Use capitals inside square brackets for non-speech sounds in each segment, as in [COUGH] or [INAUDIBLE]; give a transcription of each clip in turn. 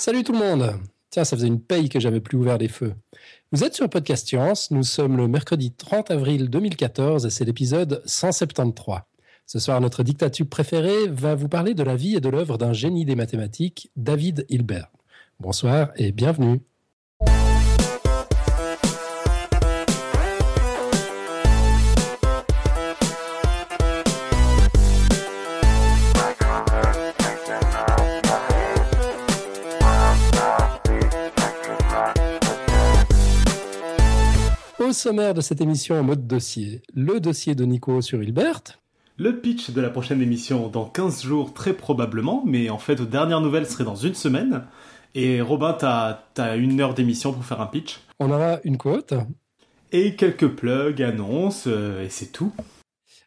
Salut tout le monde Tiens, ça faisait une paye que j'avais plus ouvert les feux. Vous êtes sur Podcast Science, nous sommes le mercredi 30 avril 2014 et c'est l'épisode 173. Ce soir, notre dictature préférée va vous parler de la vie et de l'œuvre d'un génie des mathématiques, David Hilbert. Bonsoir et bienvenue. Au sommaire de cette émission en mode dossier, le dossier de Nico sur Hilbert, le pitch de la prochaine émission dans 15 jours très probablement, mais en fait aux dernières nouvelles serait dans une semaine. Et Robin, t'as as une heure d'émission pour faire un pitch. On aura une quote. Et quelques plugs, annonces, euh, et c'est tout.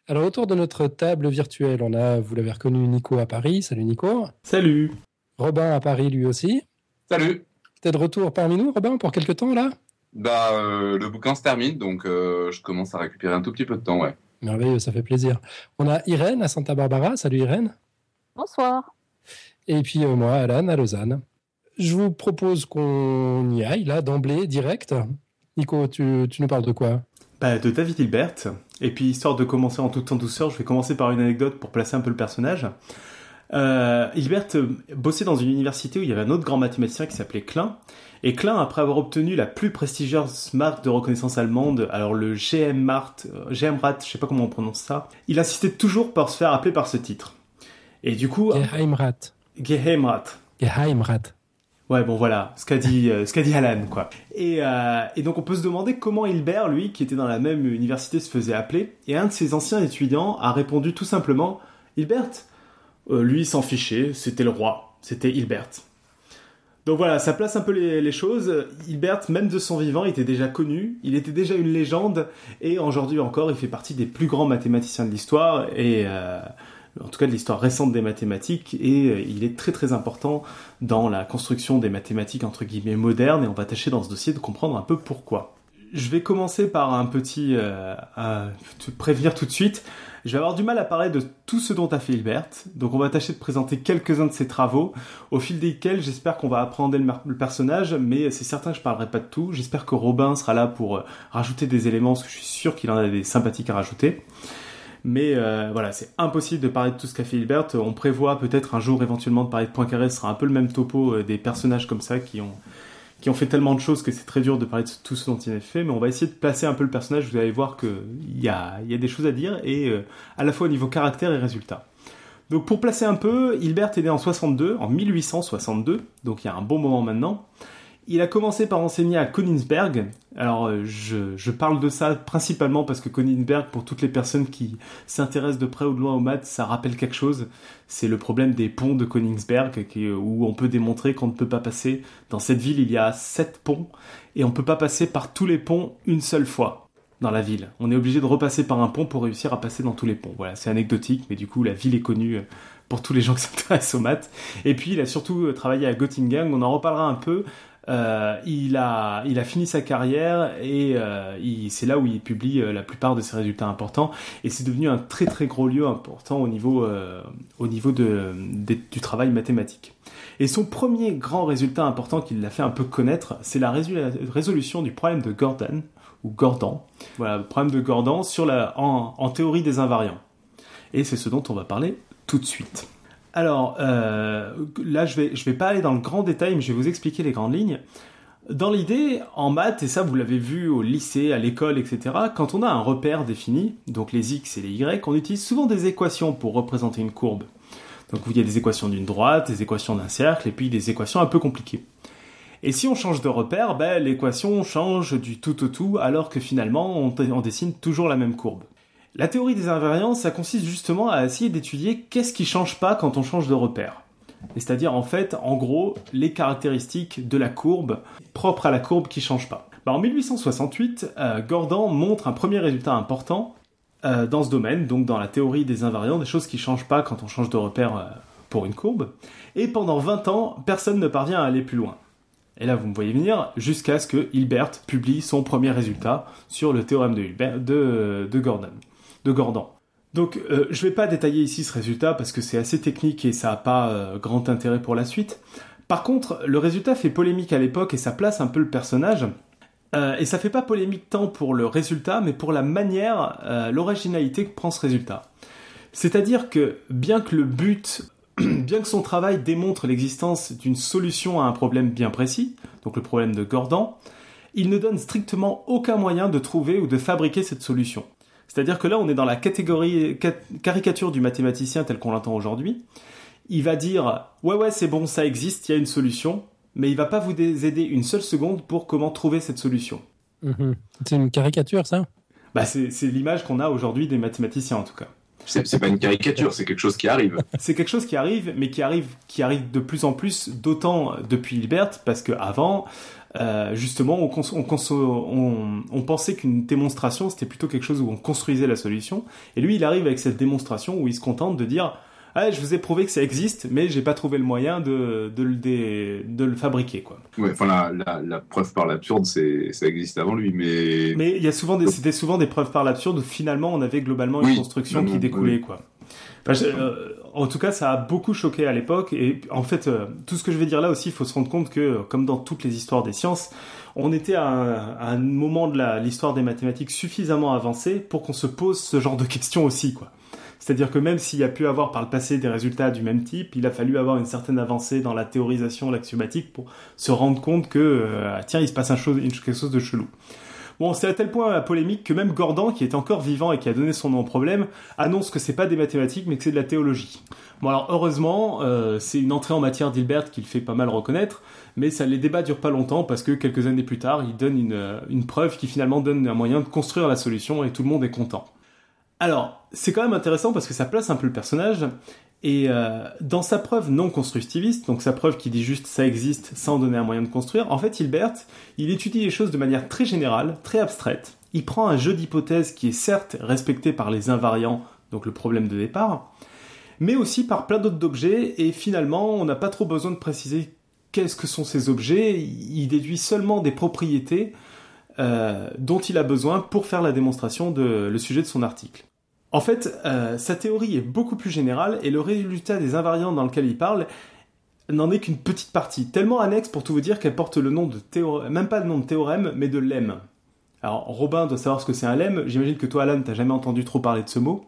Alors autour de notre table virtuelle, on a, vous l'avez reconnu, Nico à Paris. Salut Nico. Salut. Robin à Paris lui aussi. Salut. T'es de retour parmi nous, Robin, pour quelques temps là? Bah, euh, le bouquin se termine, donc euh, je commence à récupérer un tout petit peu de temps, ouais. Merveilleux, ça fait plaisir. On a Irène à Santa Barbara. Salut Irène. Bonsoir. Et puis moi, Alan à Lausanne. Je vous propose qu'on y aille là d'emblée, direct. Nico, tu, nous parles de quoi? Bah, De David Hilbert. Et puis, histoire de commencer en toute en douceur, je vais commencer par une anecdote pour placer un peu le personnage. Euh, Hilbert bossait dans une université où il y avait un autre grand mathématicien qui s'appelait Klein. Et Klein, après avoir obtenu la plus prestigieuse marque de reconnaissance allemande, alors le GMRAT, euh, GMRAT, je sais pas comment on prononce ça, il insistait toujours par se faire appeler par ce titre. Et du coup... Geheimrat. Geheimrat. Geheimrat. Ouais, bon voilà, ce qu'a dit, euh, ce qu'a dit Alan, quoi. Et, et, donc on peut se demander comment Hilbert, lui, qui était dans la même université, se faisait appeler. Et un de ses anciens étudiants a répondu tout simplement, Hilbert, lui s'en fichait, c'était le roi, c'était Hilbert. Donc voilà, ça place un peu les, choses. Hilbert, même de son vivant, était déjà connu, il était déjà une légende, et aujourd'hui encore, il fait partie des plus grands mathématiciens de l'histoire, et euh, en tout cas de l'histoire récente des mathématiques, et euh, il est très très important dans la construction des mathématiques entre guillemets modernes, et on va tâcher dans ce dossier de comprendre un peu pourquoi. Je vais commencer par un petit... Euh, te prévenir tout de suite. Je vais avoir du mal à parler de tout ce dont a fait Hilbert, donc on va tâcher de présenter quelques-uns de ses travaux, au fil desquels j'espère qu'on va apprendre le, personnage, mais c'est certain que je parlerai pas de tout. J'espère que Robin sera là pour euh, rajouter des éléments, parce que je suis sûr qu'il en a des sympathiques à rajouter. Mais euh, voilà, c'est impossible de parler de tout ce qu'a fait Hilbert. On prévoit peut-être un jour éventuellement de parler de Poincaré, ce sera un peu le même topo euh, des personnages comme ça qui ont qui ont fait tellement de choses que c'est très dur de parler de tout ce dont il a fait, mais on va essayer de placer un peu le personnage, vous allez voir qu'il y a, y a des choses à dire, et euh, à la fois au niveau caractère et résultat. Donc pour placer un peu, Hilbert est né en 62, en 1862, donc il y a un bon moment maintenant. Il a commencé par enseigner à Königsberg. Alors, euh, je, parle de ça principalement parce que Königsberg, pour toutes les personnes qui s'intéressent de près ou de loin aux maths, ça rappelle quelque chose. C'est le problème des ponts de Königsberg, où on peut démontrer qu'on ne peut pas passer. Dans cette ville, il y a sept ponts, et on ne peut pas passer par tous les ponts une seule fois dans la ville. On est obligé de repasser par un pont pour réussir à passer dans tous les ponts. Voilà, c'est anecdotique, mais du coup, la ville est connue euh, pour tous les gens qui [LAUGHS] s'intéressent aux maths. Et puis, il a surtout euh, travaillé à Göttingen, on en reparlera un peu. Euh, il, a, il a fini sa carrière et euh, c'est là où il publie euh, la plupart de ses résultats importants. Et c'est devenu un très très gros lieu important au niveau, au niveau de, du travail mathématique. Et son premier grand résultat important qu'il l'a fait un peu connaître, c'est la résolution du problème de Gordon, ou Gordon, voilà, le problème de Gordon sur la, en théorie des invariants. Et c'est ce dont on va parler tout de suite. Alors, euh, là, je vais, je vais pas aller dans le grand détail, mais je vais vous expliquer les grandes lignes. Dans l'idée, en maths, et ça vous l'avez vu au lycée, à l'école, etc., quand on a un repère défini, donc les x et les y, on utilise souvent des équations pour représenter une courbe. Donc il y a des équations d'une droite, des équations d'un cercle, et puis des équations un peu compliquées. Et si on change de repère, ben, l'équation change du tout au tout, alors que finalement on dessine toujours la même courbe. La théorie des invariants, ça consiste justement à essayer d'étudier qu'est-ce qui change pas quand on change de repère. C'est-à-dire en fait, en gros, les caractéristiques de la courbe propres à la courbe qui change pas. Bah, en 1868, euh, Gordon montre un premier résultat important euh, dans ce domaine, donc dans la théorie des invariants, des choses qui changent pas quand on change de repère euh, pour une courbe. Et pendant 20 ans, personne ne parvient à aller plus loin. Et là, vous me voyez venir, jusqu'à ce que Hilbert publie son premier résultat sur le théorème de, de Gordon de Gordon. Donc euh, je ne vais pas détailler ici ce résultat parce que c'est assez technique et ça n'a pas euh, grand intérêt pour la suite. Par contre, le résultat fait polémique à l'époque et ça place un peu le personnage. Euh, et ça fait pas polémique tant pour le résultat, mais pour la manière, l'originalité que prend ce résultat. C'est-à-dire que bien que le but, [CLEARS THROAT] bien que son travail démontre l'existence d'une solution à un problème bien précis, donc le problème de Gordon, il ne donne strictement aucun moyen de trouver ou de fabriquer cette solution. C'est-à-dire que là, on est dans la catégorie caricature du mathématicien tel qu'on l'entend aujourd'hui. Il va dire ouais ouais c'est bon ça existe, il y a une solution, mais il va pas vous aider une seule seconde pour comment trouver cette solution. Mhm. C'est une caricature ça? Bah, c'est l'image qu'on a aujourd'hui des mathématiciens en tout cas. C'est pas une caricature, c'est quelque chose qui arrive. [LAUGHS] c'est quelque chose qui arrive, mais qui arrive, qui arrive de plus en plus, d'autant depuis Hilbert, parce que avant, euh, justement, on, on, on, pensait qu'une démonstration, c'était plutôt quelque chose où on construisait la solution. Et lui, il arrive avec cette démonstration où il se contente de dire ah, je vous ai prouvé que ça existe, mais j'ai pas trouvé le moyen de, de, le, de, le fabriquer, quoi. Ouais, enfin, la, la, preuve par l'absurde, c'est, ça existe avant lui, mais. Mais il y a souvent des, c'était souvent des preuves par l'absurde où finalement on avait globalement une construction qui découlait, quoi. Euh, en tout cas, ça a beaucoup choqué à l'époque. Et en fait, euh, tout ce que je vais dire là aussi, il faut se rendre compte que, comme dans toutes les histoires des sciences, on était à un, moment de l'histoire des mathématiques suffisamment avancé pour qu'on se pose ce genre de questions aussi, quoi. C'est-à-dire que même s'il y a pu avoir par le passé des résultats du même type, il a fallu avoir une certaine avancée dans la théorisation l'axiomatique pour se rendre compte que, euh, tiens, il se passe un chose, quelque chose de chelou. Bon, c'est à tel point la polémique que même Gordon, qui est encore vivant et qui a donné son nom au problème, annonce que c'est pas des mathématiques mais que c'est de la théologie. Bon alors heureusement, euh, c'est une entrée en matière d'Hilbert qui le fait pas mal reconnaître, mais ça les débats durent pas longtemps parce que quelques années plus tard, il donne une, une preuve qui finalement donne un moyen de construire la solution et tout le monde est content. Alors, c'est quand même intéressant parce que ça place un peu le personnage. Et euh, dans sa preuve non constructiviste, donc sa preuve qui dit juste ça existe sans donner un moyen de construire, en fait Hilbert, il étudie les choses de manière très générale, très abstraite. Il prend un jeu d'hypothèses qui est certes respecté par les invariants, donc le problème de départ, mais aussi par plein d'autres objets, et finalement on n'a pas trop besoin de préciser qu'est-ce que sont ces objets, il déduit seulement des propriétés euh, dont il a besoin pour faire la démonstration de le sujet de son article. En fait, euh, sa théorie est beaucoup plus générale et le résultat des invariants dans lequel il parle n'en est qu'une petite partie, tellement annexe pour tout vous dire qu'elle porte le nom de théorème, même pas le nom de théorème, mais de lemme. Alors, Robin doit savoir ce que c'est un lemme. J'imagine que toi, Alan, t'as jamais entendu trop parler de ce mot.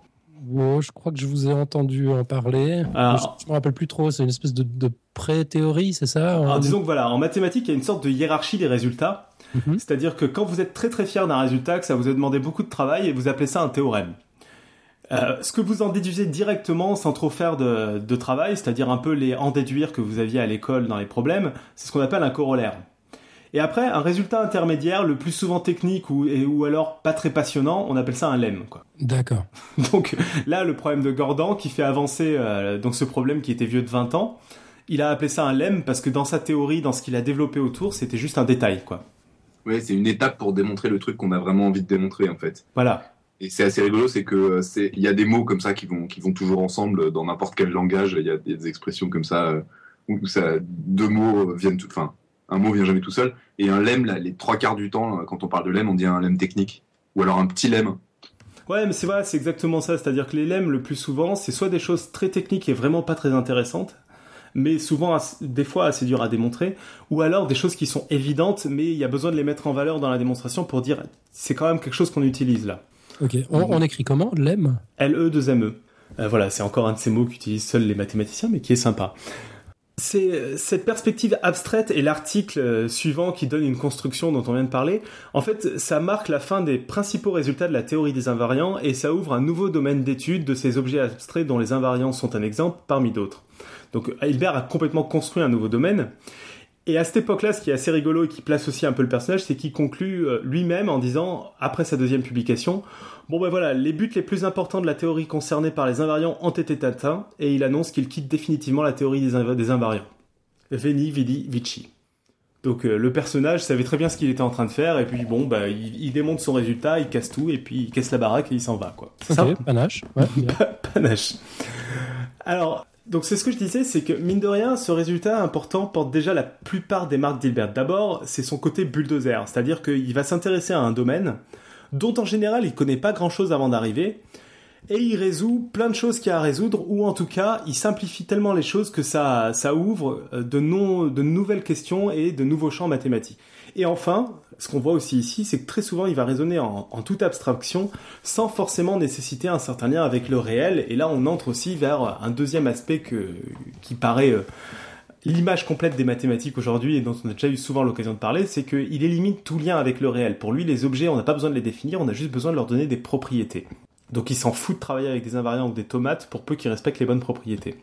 Je crois que je vous ai entendu en parler. Alors, je, me rappelle plus trop. C'est une espèce de, pré-théorie, c'est ça Alors, disons que voilà, en mathématiques, il y a une sorte de hiérarchie des résultats. Mhm. C'est-à-dire que quand vous êtes très très fier d'un résultat, que ça vous a demandé beaucoup de travail, et vous appelez ça un théorème. Euh, ce que vous en déduisez directement sans trop faire de, travail, c'est-à-dire un peu les en déduire que vous aviez à l'école dans les problèmes, c'est ce qu'on appelle un corollaire. Et après, un résultat intermédiaire, le plus souvent technique ou, ou alors pas très passionnant, on appelle ça un lemme. D'accord. [LAUGHS] Donc là, le problème de Gordon qui fait avancer euh, donc ce problème qui était vieux de 20 ans, il a appelé ça un lemme parce que dans sa théorie, dans ce qu'il a développé autour, c'était juste un détail. quoi. Ouais, c'est une étape pour démontrer le truc qu'on a vraiment envie de démontrer en fait. Voilà. Et c'est assez rigolo, c'est que euh, c'est il y a des mots comme ça qui vont qui vont toujours ensemble dans n'importe quel langage. Il y a des expressions comme ça euh, où ça deux mots viennent tout, enfin un mot vient jamais tout seul. Et un lemme, là, les trois quarts du temps, quand on parle de lemme, on dit un lemme technique ou alors un petit lemme. Ouais, mais c'est vrai, c'est exactement ça. C'est-à-dire que les lemmes, le plus souvent, c'est soit des choses très techniques et vraiment pas très intéressantes, mais souvent des fois assez dur à démontrer, ou alors des choses qui sont évidentes, mais il y a besoin de les mettre en valeur dans la démonstration pour dire c'est quand même quelque chose qu'on utilise là. Ok, on, écrit comment? Lem? L-E-2-M-E. Euh, voilà, c'est encore un de ces mots qu'utilisent seuls les mathématiciens, mais qui est sympa. C'est cette perspective abstraite et l'article euh, suivant qui donne une construction dont on vient de parler. En fait, ça marque la fin des principaux résultats de la théorie des invariants et ça ouvre un nouveau domaine d'étude de ces objets abstraits dont les invariants sont un exemple parmi d'autres. Donc Hilbert a complètement construit un nouveau domaine. Et à cette époque-là, ce qui est assez rigolo et qui place aussi un peu le personnage, c'est qu'il conclut euh, lui-même en disant, après sa deuxième publication, bon ben voilà, les buts les plus importants de la théorie concernée par les invariants ont été atteints, et il annonce qu'il quitte définitivement la théorie des, invariants. Veni, vidi, vici. Donc euh, le personnage savait très bien ce qu'il était en train de faire, et puis bon, bah, il, démonte son résultat, il casse tout, et puis il casse la baraque et il s'en va, quoi. ça? Panache. Ouais, [LAUGHS] panache. Alors, donc c'est ce que je disais, c'est que mine de rien, ce résultat important porte déjà la plupart des marques d'Hilbert. D'abord, c'est son côté bulldozer, c'est-à-dire qu'il va s'intéresser à un domaine dont en général il connaît pas grand-chose avant d'arriver, et il résout plein de choses qu'il y a à résoudre, ou en tout cas, il simplifie tellement les choses que ça, ouvre euh, de, de nouvelles questions et de nouveaux champs mathématiques. Et enfin, ce qu'on voit aussi ici, c'est que très souvent, il va raisonner en, toute abstraction, sans forcément nécessiter un certain lien avec le réel. Et là, on entre aussi vers un deuxième aspect qui paraît euh, l'image complète des mathématiques aujourd'hui, et dont on a déjà eu souvent l'occasion de parler, c'est qu'il élimine tout lien avec le réel. Pour lui, les objets, on n'a pas besoin de les définir, on a juste besoin de leur donner des propriétés. Donc il s'en fout de travailler avec des invariants ou des tomates pour peu qu'ils respectent les bonnes propriétés.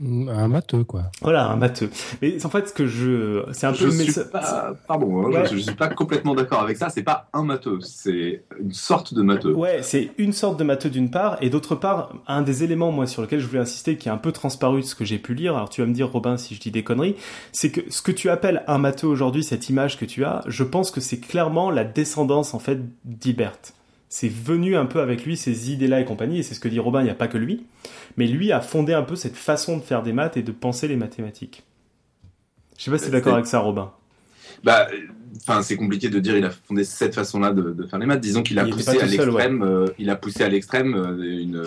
Un matheux, quoi. Voilà, un matheux. Mais en fait, ce que je, c'est un peu. Je suis pas, pardon, hein, je, je, suis pas complètement d'accord avec ça. C'est pas un matheux, c'est une sorte de matheux. Ouais, c'est une sorte de matheux d'une part, et d'autre part, un des éléments moi sur lequel je voulais insister, qui est un peu transparu de ce que j'ai pu lire. Alors tu vas me dire, Robin, si je dis des conneries, c'est que ce que tu appelles un matheux aujourd'hui, cette image que tu as, je pense que c'est clairement la descendance en fait d'Hilbert c'est venu un peu avec lui ces idées-là et compagnie, et c'est ce que dit Robin, il n'y a pas que lui, mais lui a fondé un peu cette façon de faire des maths et de penser les mathématiques. Je sais pas si tu es d'accord avec ça, Robin. Bah, enfin, c'est compliqué de dire il a fondé cette façon-là de, faire les maths. Disons qu'il a, poussé à l'extrême, euh, il a poussé à l'extrême une,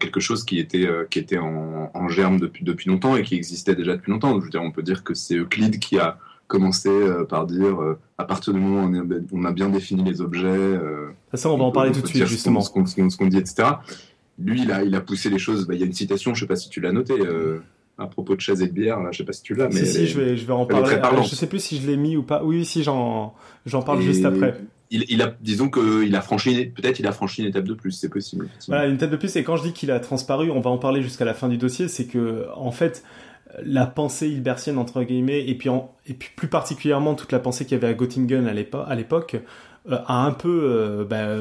quelque chose qui était euh, qui était en, en, germe depuis depuis longtemps et qui existait déjà depuis longtemps. Je veux dire, on peut dire que c'est Euclide qui a commencer euh, par dire euh, à partir du moment où on, a bien défini les objets. Euh, ça, on va en parler tout de suite, justement. Ce qu'on dit, etc. Lui, il a, il a poussé les choses. Bah, il y a une citation, je ne sais pas si tu l'as noté à propos de chaises et de bière, là, je sais pas si tu l'as, mais. Si, si, je vais, je vais en parler. Alors, je sais plus si je l'ai mis ou pas. Oui, si, j'en, parle juste après. Il, il, a, disons qu'il a franchi, peut-être il a franchi une étape de plus, c'est possible. Voilà, une étape de plus, et quand je dis qu'il a transparu, on va en parler jusqu'à la fin du dossier, c'est que, en fait, la pensée hilbertienne entre guillemets et puis et puis plus particulièrement toute la pensée qu'il y avait à Göttingen à l'époque euh, a un peu euh, bah,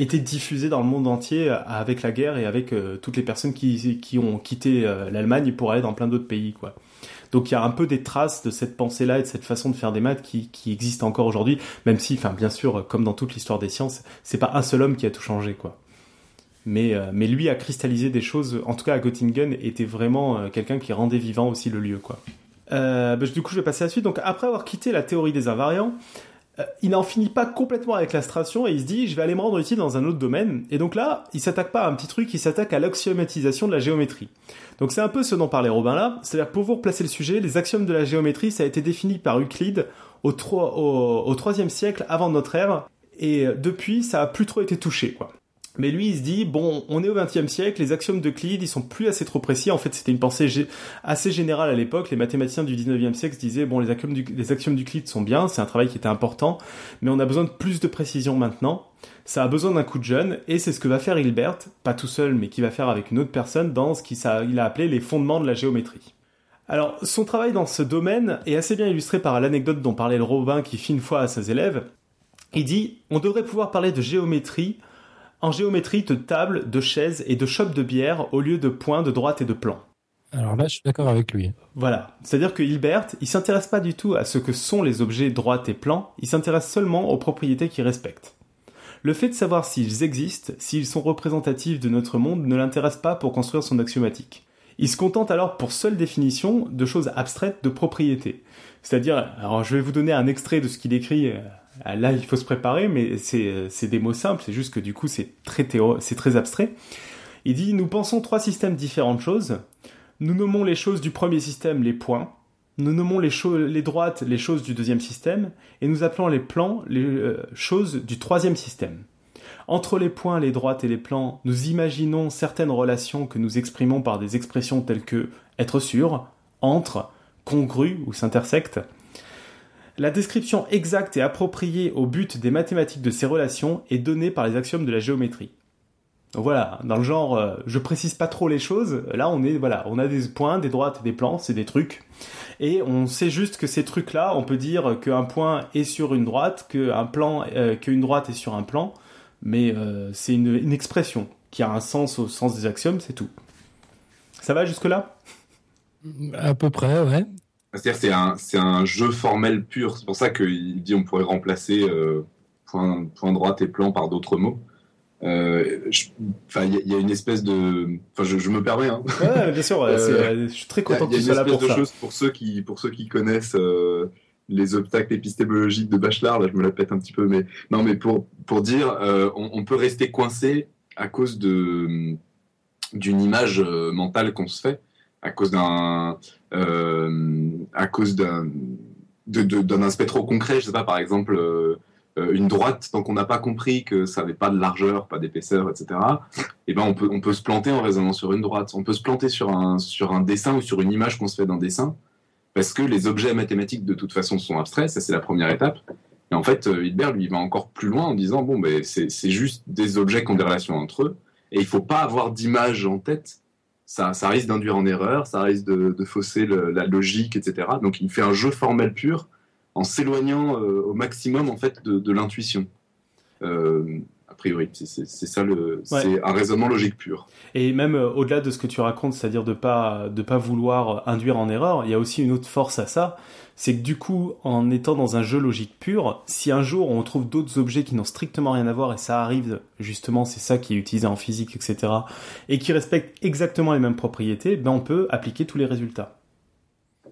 été diffusée dans le monde entier avec la guerre et avec euh, toutes les personnes qui, qui ont quitté l'Allemagne pour aller dans plein d'autres pays quoi. Donc il y a un peu des traces de cette pensée-là et de cette façon de faire des maths qui, qui existent encore aujourd'hui, même si, enfin bien sûr, comme dans toute l'histoire des sciences, c'est pas un seul homme qui a tout changé quoi mais, euh, mais lui a cristallisé des choses, en tout cas à Göttingen, était vraiment euh, quelqu'un qui rendait vivant aussi le lieu. Quoi. Euh, bah, du coup, je vais passer à la suite. Donc, après avoir quitté la théorie des invariants, il n'en finit pas complètement avec l'astration et il se dit je vais aller me rendre utile dans un autre domaine. Et donc là, il s'attaque pas à un petit truc, il s'attaque à l'axiomatisation de la géométrie. Donc c'est un peu ce dont parlait Robin là, c'est-à-dire pour vous replacer le sujet, les axiomes de la géométrie, ça a été défini par Euclide au, 3, au, au 3e siècle avant notre ère, et depuis, ça a plus trop été touché, quoi. Mais lui, il se dit, bon, on est au XXe siècle, les axiomes d'Euclide, ils sont plus assez trop précis. En fait, c'était une pensée assez générale à l'époque. Les mathématiciens du XIXe siècle se disaient, bon, les axiomes d'Euclide sont bien, c'est un travail qui était important, mais on a besoin de plus de précision maintenant. Ça a besoin d'un coup de jeune, et c'est ce que va faire Hilbert, pas tout seul, mais qui va faire avec une autre personne dans ce qu'il a appelé les fondements de la géométrie. Alors, son travail dans ce domaine est assez bien illustré par l'anecdote dont parlait le Robin qui fit une fois à ses élèves. Il dit, on devrait pouvoir parler de géométrie en géométrie de tables, de chaises et de chopes de bière au lieu de points de droite et de plan. Alors là, je suis d'accord avec lui. Voilà. C'est-à-dire que Hilbert, il s'intéresse pas du tout à ce que sont les objets droite et plan, il s'intéresse seulement aux propriétés qu'ils respectent. Le fait de savoir s'ils existent, s'ils sont représentatifs de notre monde, ne l'intéresse pas pour construire son axiomatique. Il se contente alors pour seule définition de choses abstraites de propriétés. C'est-à-dire, alors je vais vous donner un extrait de ce qu'il écrit euh, là, il faut se préparer, mais c'est des mots simples, c'est juste que du coup, c'est très, très abstrait. Il dit Nous pensons trois systèmes différents de choses. Nous nommons les choses du premier système les points. Nous nommons les, les droites les choses du deuxième système. Et nous appelons les plans les euh, choses du troisième système. Entre les points, les droites et les plans, nous imaginons certaines relations que nous exprimons par des expressions telles que être sûr, entre, congru ou s'intersecte. La description exacte et appropriée au but des mathématiques de ces relations est donnée par les axiomes de la géométrie. Donc voilà, dans le genre, euh, je précise pas trop les choses. Là, on est, voilà, on a des points, des droites et des plans, c'est des trucs. Et on sait juste que ces trucs-là, on peut dire qu'un point est sur une droite, euh, qu'une droite est sur un plan, mais euh, c'est une, une, expression qui a un sens au sens des axiomes, c'est tout. Ça va jusque-là? À peu près, ouais. C'est-à-dire c'est un, c'est un jeu formel pur. C'est pour ça qu'il dit on pourrait remplacer euh, point, point droite et plan par d'autres mots. Euh, il y, y, a une espèce de. Enfin, je, je me permets. Hein. Ouais, bien sûr. Euh, je suis très content que tu sois là pour ça. Chose pour ceux qui, pour ceux qui connaissent les obstacles épistémologiques de Bachelard. Là, je me la pète un petit peu, mais non, mais pour pour dire, on, on, peut rester coincé à cause de d'une image mentale qu'on se fait, à cause d'un à cause d'un aspect trop concret. Je sais pas, par exemple euh, une droite, tant qu'on n'a pas compris que ça n'avait pas de largeur, pas d'épaisseur, etc., eh ben on peut, on peut se planter en raisonnant sur une droite. On peut se planter sur un, sur un dessin ou sur une image qu'on se fait d'un dessin, parce que les objets mathématiques, de toute façon, sont abstraits. Ça, c'est la première étape. Et en fait, euh, Hilbert, lui, va encore plus loin en disant, bon, ben, c'est juste des objets qui ont des relations entre eux, et il faut pas avoir d'image en tête. Ça, risque d'induire en erreur, ça risque de, de fausser la logique, etc. Donc, il fait un jeu formel pur en s'éloignant euh, au maximum en fait de, l'intuition. Euh, a priori, c'est ça le, c'est un raisonnement logique pur. Et même euh, au-delà de ce que tu racontes, c'est-à-dire de pas de pas vouloir induire en erreur, il y a aussi une autre force à ça, c'est que du coup, en étant dans un jeu logique pur, si un jour on trouve d'autres objets qui n'ont strictement rien à voir, et ça arrive justement, c'est ça qui est utilisé en physique, etc., et qui respectent exactement les mêmes propriétés, ben on peut appliquer tous les résultats.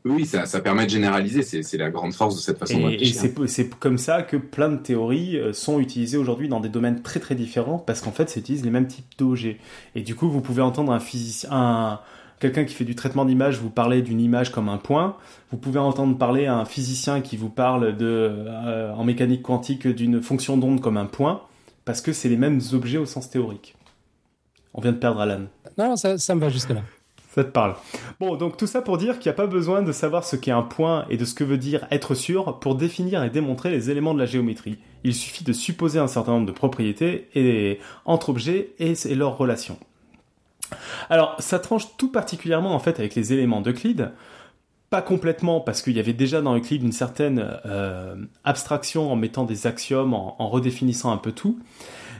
Oui, ça, ça, permet de généraliser, c'est la grande force de cette façon de réfléchir. Et c'est comme ça que plein de théories euh, sont utilisées aujourd'hui dans des domaines très très différents, parce qu'en fait, ça utilise les mêmes types d'objets. Et du coup, vous pouvez entendre un physicien, un, quelqu'un qui fait du traitement d'image vous parler d'une image comme un point. Vous pouvez entendre parler un physicien qui vous parle de, euh, en mécanique quantique d'une fonction d'onde comme un point, parce que c'est les mêmes objets au sens théorique. On vient de perdre Alan. Non, ça, ça me va jusque-là. Ça te parle. Bon, donc tout ça pour dire qu'il n'y a pas besoin de savoir ce qu'est un point et de ce que veut dire être sûr pour définir et démontrer les éléments de la géométrie. Il suffit de supposer un certain nombre de propriétés entre objets et, leurs relations. Alors, ça tranche tout particulièrement en fait avec les éléments d'Euclide. Pas complètement, parce qu'il y avait déjà dans Euclide une certaine euh, abstraction en mettant des axiomes, en redéfinissant un peu tout.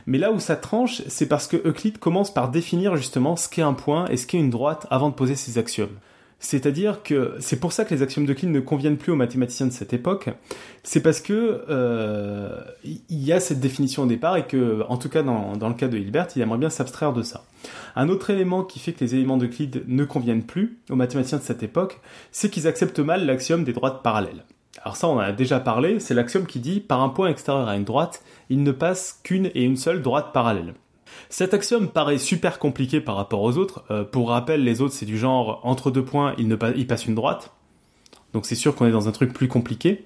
Mais là où ça tranche, c'est parce que Euclide commence par définir justement ce qu'est un point et ce qu'est une droite avant de poser ses axiomes. C'est-à-dire que c'est pour ça que les axiomes d'Euclide ne conviennent plus aux mathématiciens de cette époque. C'est parce que euh, il y a cette définition au départ et que, en tout cas dans, le cas de Hilbert, il aimerait bien s'abstraire de ça. Un autre élément qui fait que les éléments d'Euclide ne conviennent plus aux mathématiciens de cette époque, c'est qu'ils acceptent mal l'axiome des droites parallèles. Alors ça, on en a déjà parlé, c'est l'axiome qui dit par un point extérieur à une droite, il ne passe qu'une et une seule droite parallèle. Cet axiome paraît super compliqué par rapport aux autres. Euh, pour rappel, les autres, c'est du genre entre deux points, il, ne passe une droite. Donc c'est sûr qu'on est dans un truc plus compliqué.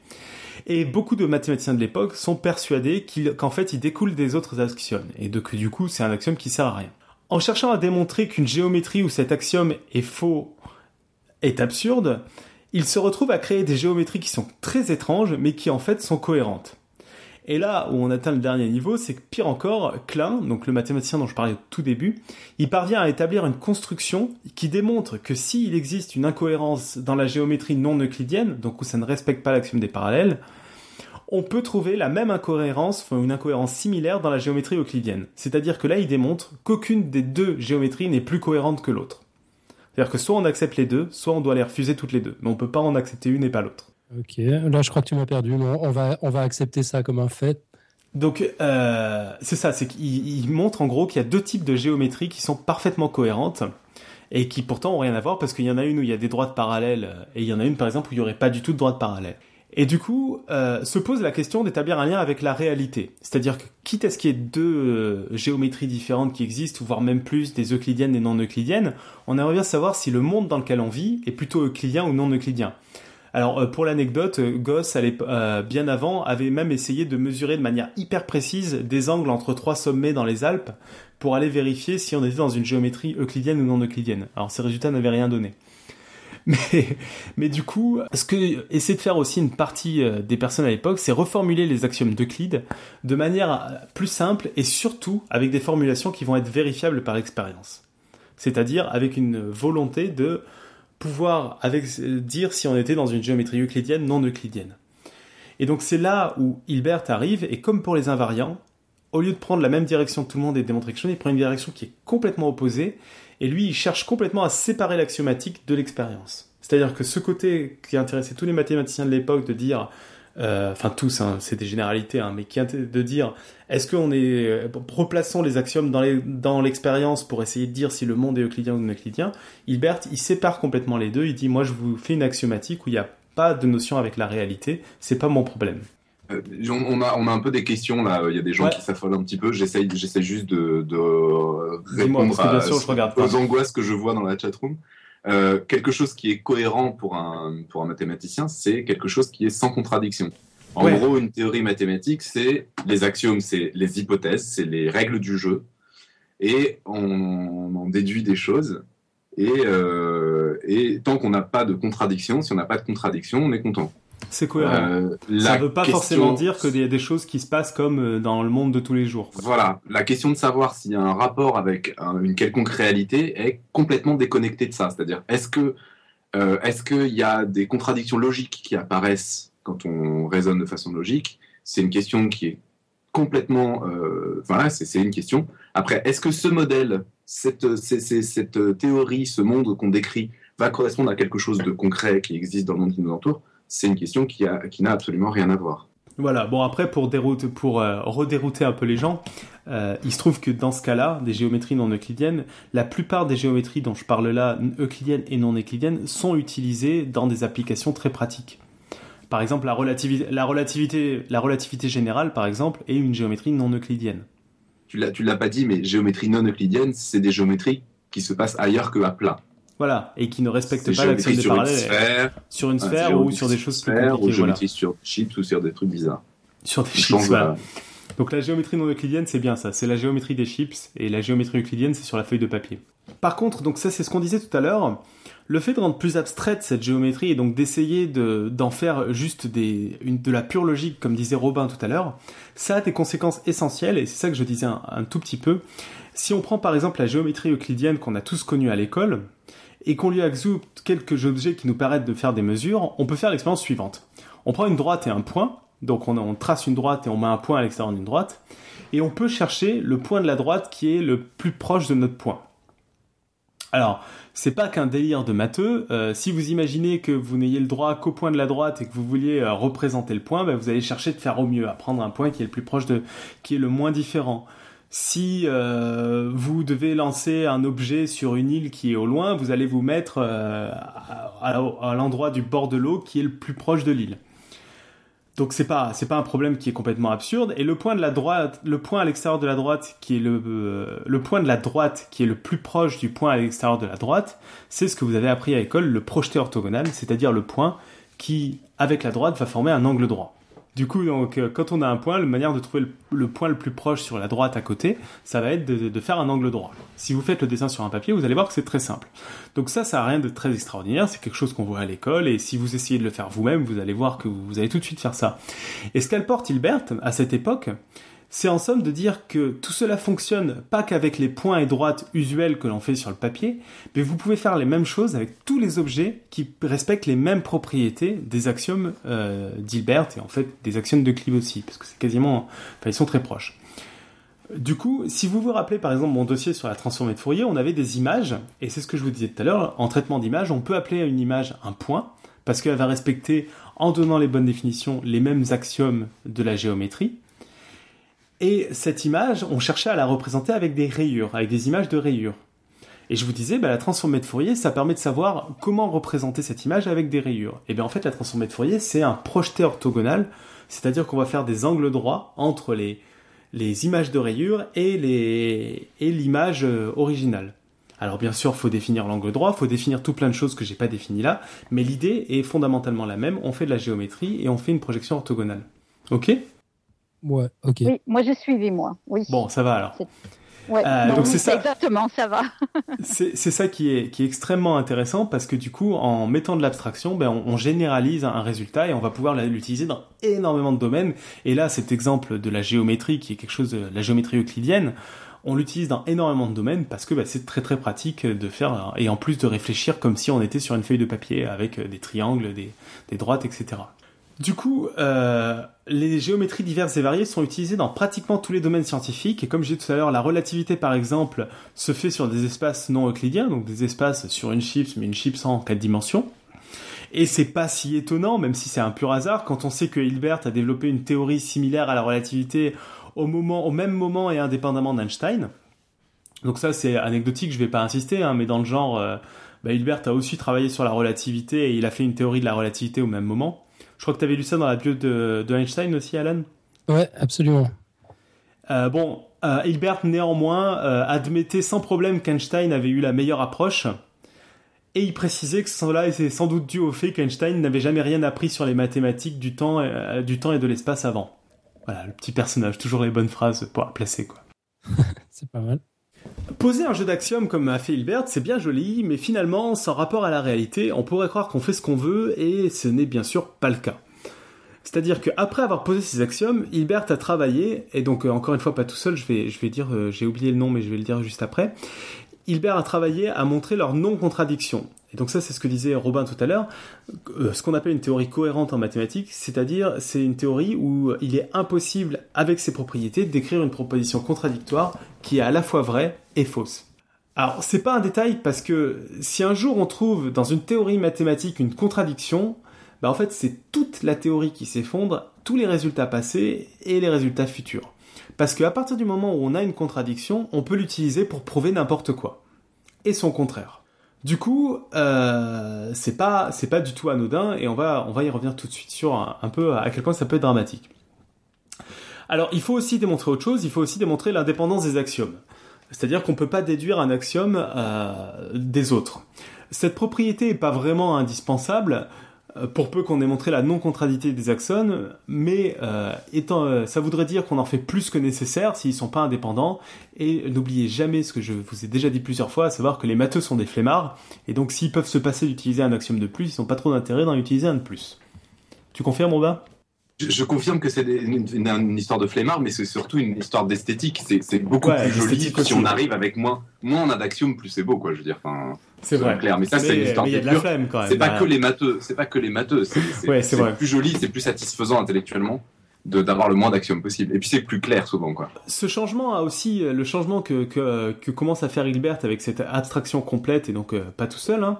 Et beaucoup de mathématiciens de l'époque sont persuadés qu'en fait, il découle des autres axiomes. Et que du coup, c'est un axiome qui sert à rien. En cherchant à démontrer qu'une géométrie où cet axiome est faux est absurde, il se retrouve à créer des géométries qui sont très étranges, mais qui en fait sont cohérentes. Et là où on atteint le dernier niveau, c'est que pire encore, Klein, donc le mathématicien dont je parlais au tout début, il parvient à établir une construction qui démontre que s'il existe une incohérence dans la géométrie non euclidienne, donc où ça ne respecte pas l'axiome des parallèles, on peut trouver la même incohérence, enfin une incohérence similaire dans la géométrie euclidienne. C'est-à-dire que là, il démontre qu'aucune des deux géométries n'est plus cohérente que l'autre. C'est-à-dire que soit on accepte les deux, soit on doit les refuser toutes les deux. Mais on peut pas en accepter une et pas l'autre. Ok, là je crois que tu m'as perdu. on va, on va accepter ça comme un fait. Donc euh, c'est ça, c'est qu'il montre en gros qu'il y a deux types de géométries qui sont parfaitement cohérentes et qui pourtant ont rien à voir parce qu'il y en a une où il y a des droites parallèles et il y en a une par exemple où il n'y aurait pas du tout de droite parallèle. Et du coup, euh, se pose la question d'établir un lien avec la réalité. C'est-à-dire que quitte à ce qu'il y ait deux euh, géométries différentes qui existent, voire même plus, des euclidiennes et non euclidiennes, on aimerait bien savoir si le monde dans lequel on vit est plutôt euclidien ou non euclidien. Alors euh, pour l'anecdote, euh, Gauss, euh, bien avant, avait même essayé de mesurer de manière hyper précise des angles entre trois sommets dans les Alpes pour aller vérifier si on était dans une géométrie euclidienne ou non euclidienne. Alors ces résultats n'avaient rien donné. [LAUGHS] Mais, du coup, ce que essaie de faire aussi une partie des personnes à l'époque, c'est reformuler les axiomes d'Euclide de manière plus simple et surtout avec des formulations qui vont être vérifiables par l'expérience. C'est-à-dire avec une volonté de pouvoir avec, dire si on était dans une géométrie euclidienne, non euclidienne. Et donc c'est là où Hilbert arrive, et comme pour les invariants, au lieu de prendre la même direction que tout le monde et de démontrer quelque chose, il prend une direction qui est complètement opposée, et lui, il cherche complètement à séparer l'axiomatique de l'expérience. C'est-à-dire que ce côté qui intéressait tous les mathématiciens de l'époque de dire enfin tous, hein, c'est des généralités, hein, mais qui de dire est-ce qu'on est, euh, replaçons les axiomes dans l'expérience pour essayer de dire si le monde est euclidien ou non euclidien? Hilbert, il sépare complètement les deux. Il dit moi je vous fais une axiomatique où il n'y a pas de notion avec la réalité, c'est pas mon problème. on, a, on a un peu des questions là. Il y a des gens qui s'affolent un petit peu. J'essaie, juste de, répondre à, aux angoisses que je vois dans la chatroom. Euh, quelque chose qui est cohérent pour un, pour un mathématicien, c'est quelque chose qui est sans contradiction. En gros, une théorie mathématique, c'est les axiomes, c'est les hypothèses, c'est les règles du jeu, et on, en déduit des choses. Et, euh, et tant qu'on n'a pas de contradiction, si on n'a pas de contradiction, on est content. C'est cohérent. Euh, ça ne veut pas forcément dire qu'il y a des choses qui se passent comme euh, dans le monde de tous les jours. Voilà, la question de savoir s'il y a un rapport avec une quelconque réalité est complètement déconnectée de ça. C'est-à-dire, est-ce que euh, est-ce qu'il y a des contradictions logiques qui apparaissent quand on raisonne de façon logique? C'est une question qui est complètement... voilà, c'est une question. Après, est-ce que ce modèle, cette, cette théorie, ce monde qu'on décrit, va correspondre à quelque chose de concret qui existe dans le monde qui nous entoure? C'est une question qui, n'a absolument rien à voir. Voilà, bon après pour, déroute, pour euh, redérouter un peu les gens, euh, il se trouve que dans ce cas-là, des géométries non euclidiennes, la plupart des géométries dont je parle là, euclidiennes et non euclidiennes, sont utilisées dans des applications très pratiques. Par exemple, la relativité, la relativité, la relativité générale, par exemple, est une géométrie non euclidienne. Tu l'as, tu l'as pas dit, mais géométrie non euclidienne, c'est des géométries qui se passent ailleurs que à plat. Voilà, et qui ne respectent pas l'action des parallèles sur une sphère ou sur des choses plus compliquées. Ou géométrie sur chips ou sur des trucs bizarres. Sur des chips, voilà. Donc la géométrie non euclidienne, c'est bien ça. C'est la géométrie des chips et la géométrie euclidienne, c'est sur la feuille de papier. Par contre, donc ça c'est ce qu'on disait tout à l'heure. Le fait de rendre plus abstraite cette géométrie et donc d'essayer d'en faire juste des, une, de la pure logique, comme disait Robin tout à l'heure, ça a des conséquences essentielles et c'est ça que je disais un, un, tout petit peu. Si on prend par exemple la géométrie euclidienne qu'on a tous connue à l'école, et qu'on lui ajoute quelques objets qui nous permettent de faire des mesures, on peut faire l'expérience suivante. On prend une droite et un point, donc on, trace une droite et on met un point à l'extérieur d'une droite, et on peut chercher le point de la droite qui est le plus proche de notre point. Alors, c'est pas qu'un délire de matheux. Euh, si vous imaginez que vous n'ayez le droit qu'au point de la droite et que vous vouliez euh, représenter le point, ben, vous allez chercher de faire au mieux, à prendre un point qui est le plus proche de, qui est le moins différent si euh, vous devez lancer un objet sur une île qui est au loin, vous allez vous mettre euh, à, l'endroit du bord de l'eau qui est le plus proche de l'île. Donc c'est pas c'est pas un problème qui est complètement absurde et le point de la droite le point à l'extérieur de la droite qui est le euh, le point de la droite qui est le plus proche du point à l'extérieur de la droite, c'est ce que vous avez appris à l'école le projeté orthogonal, c'est-à-dire le point qui avec la droite va former un angle droit. Du coup, donc, euh, quand on a un point, la manière de trouver le, point le plus proche sur la droite à côté, ça va être de, faire un angle droit. Si vous faites le dessin sur un papier, vous allez voir que c'est très simple. Donc ça, ça n'a rien de très extraordinaire, c'est quelque chose qu'on voit à l'école, et si vous essayez de le faire vous-même, vous allez voir que vous allez tout de suite faire ça. Et ce qu'apporte Hilbert, à cette époque, c'est en somme de dire que tout cela fonctionne pas qu'avec les points et droites usuels que l'on fait sur le papier, mais vous pouvez faire les mêmes choses avec tous les objets qui respectent les mêmes propriétés des axiomes euh, d'Hilbert et en fait des axiomes de Clive aussi, parce que c'est quasiment, enfin ils sont très proches. Du coup, si vous vous rappelez par exemple mon dossier sur la transformée de Fourier, on avait des images, et c'est ce que je vous disais tout à l'heure, en traitement d'image, on peut appeler une image un point, parce qu'elle va respecter, en donnant les bonnes définitions, les mêmes axiomes de la géométrie. Et cette image, on cherchait à la représenter avec des rayures, avec des images de rayures. Et je vous disais, bah, la transformée de Fourier, ça permet de savoir comment représenter cette image avec des rayures. Et bien en fait, la transformée de Fourier, c'est un projeté orthogonal, c'est-à-dire qu'on va faire des angles droits entre les, images de rayures et l'image euh, originale. Alors bien sûr, il faut définir l'angle droit, il faut définir tout plein de choses que j'ai pas définies là, mais l'idée est fondamentalement la même. On fait de la géométrie et on fait une projection orthogonale. Ok? Ouais, ok. Oui, moi j'ai suivi, moi. Oui. Bon, ça va alors. Ouais, euh, donc c'est ça. Exactement, ça va. [LAUGHS] c'est ça qui est, qui est extrêmement intéressant parce que du coup, en mettant de l'abstraction, ben, on, généralise un résultat et on va pouvoir l'utiliser dans énormément de domaines. Et là, cet exemple de la géométrie, qui est quelque chose de la géométrie euclidienne, on l'utilise dans énormément de domaines parce que ben, c'est très très pratique de faire et en plus de réfléchir comme si on était sur une feuille de papier avec des triangles, des, des droites, etc. Du coup, euh, les géométries diverses et variées sont utilisées dans pratiquement tous les domaines scientifiques. Et comme j'ai dit tout à l'heure, la relativité, par exemple, se fait sur des espaces non euclidiens, donc des espaces sur une chips, mais une chips en quatre dimensions. Et c'est pas si étonnant, même si c'est un pur hasard, quand on sait que Hilbert a développé une théorie similaire à la relativité au, même moment et indépendamment d'Einstein. Donc ça, c'est anecdotique, je vais pas insister, hein, mais dans le genre, euh, bah, Hilbert a aussi travaillé sur la relativité et il a fait une théorie de la relativité au même moment. Je crois que tu avais lu ça dans la bio de, Einstein aussi, Alan Ouais, absolument. bon, Hilbert néanmoins admettait sans problème qu'Einstein avait eu la meilleure approche. Et il précisait que cela était sans doute dû au fait qu'Einstein n'avait jamais rien appris sur les mathématiques du temps, du temps et de l'espace avant. Voilà, le petit personnage, toujours les bonnes phrases pour placer, quoi. [LAUGHS] c'est pas mal. Poser un jeu d'axiomes comme a fait Hilbert, c'est bien joli, mais finalement, sans rapport à la réalité, on pourrait croire qu'on fait ce qu'on veut, et ce n'est bien sûr pas le cas. C'est-à-dire qu'après avoir posé ces axiomes, Hilbert a travaillé, et donc euh, encore une fois pas tout seul, je vais, je vais dire, euh, j'ai oublié le nom mais je vais le dire juste après, Hilbert a travaillé à montrer leur non-contradiction. Et donc ça, c'est ce que disait Robin tout à l'heure, euh, ce qu'on appelle une théorie cohérente en mathématiques, c'est-à-dire c'est une théorie où il est impossible, avec ses propriétés, d'écrire une proposition contradictoire qui est à la fois vraie et fausse. Alors c'est pas un détail parce que si un jour on trouve dans une théorie mathématique une contradiction, bah en fait c'est toute la théorie qui s'effondre, tous les résultats passés et les résultats futurs. Parce qu'à partir du moment où on a une contradiction, on peut l'utiliser pour prouver n'importe quoi. Et son contraire. Du coup, euh, c'est pas pas du tout anodin et on va on va y revenir tout de suite sur un, peu à quel point ça peut être dramatique. Alors, il faut aussi démontrer autre chose. Il faut aussi démontrer l'indépendance des axiomes. C'est-à-dire qu'on ne peut pas déduire un axiome euh, des autres. Cette propriété n'est pas vraiment indispensable, pour peu qu'on ait montré la non-contradicité des axones, mais euh, étant, euh, ça voudrait dire qu'on en fait plus que nécessaire s'ils ne sont pas indépendants. Et n'oubliez jamais ce que je vous ai déjà dit plusieurs fois, à savoir que les matheux sont des flemmards, et donc s'ils peuvent se passer d'utiliser un axiome de plus, ils n'ont pas trop d'intérêt d'en utiliser un de plus. Tu confirmes, Robin? Je, confirme que c'est une, histoire de flemmard, mais c'est surtout une histoire d'esthétique. C'est beaucoup plus joli si on arrive avec moins. Moins on a plus c'est beau, quoi. Je veux dire. C'est vrai. Clair. Mais ça, c'est une histoire de, la flemme quand même. C'est pas que les matheux. C'est pas que les matheux. C'est plus joli, c'est plus satisfaisant intellectuellement d'avoir le moins d'axiomes possible. Et puis c'est plus clair souvent quoi. Ce changement a aussi le changement que, que, que commence à faire Hilbert avec cette abstraction complète et donc euh, pas tout seul. Hein,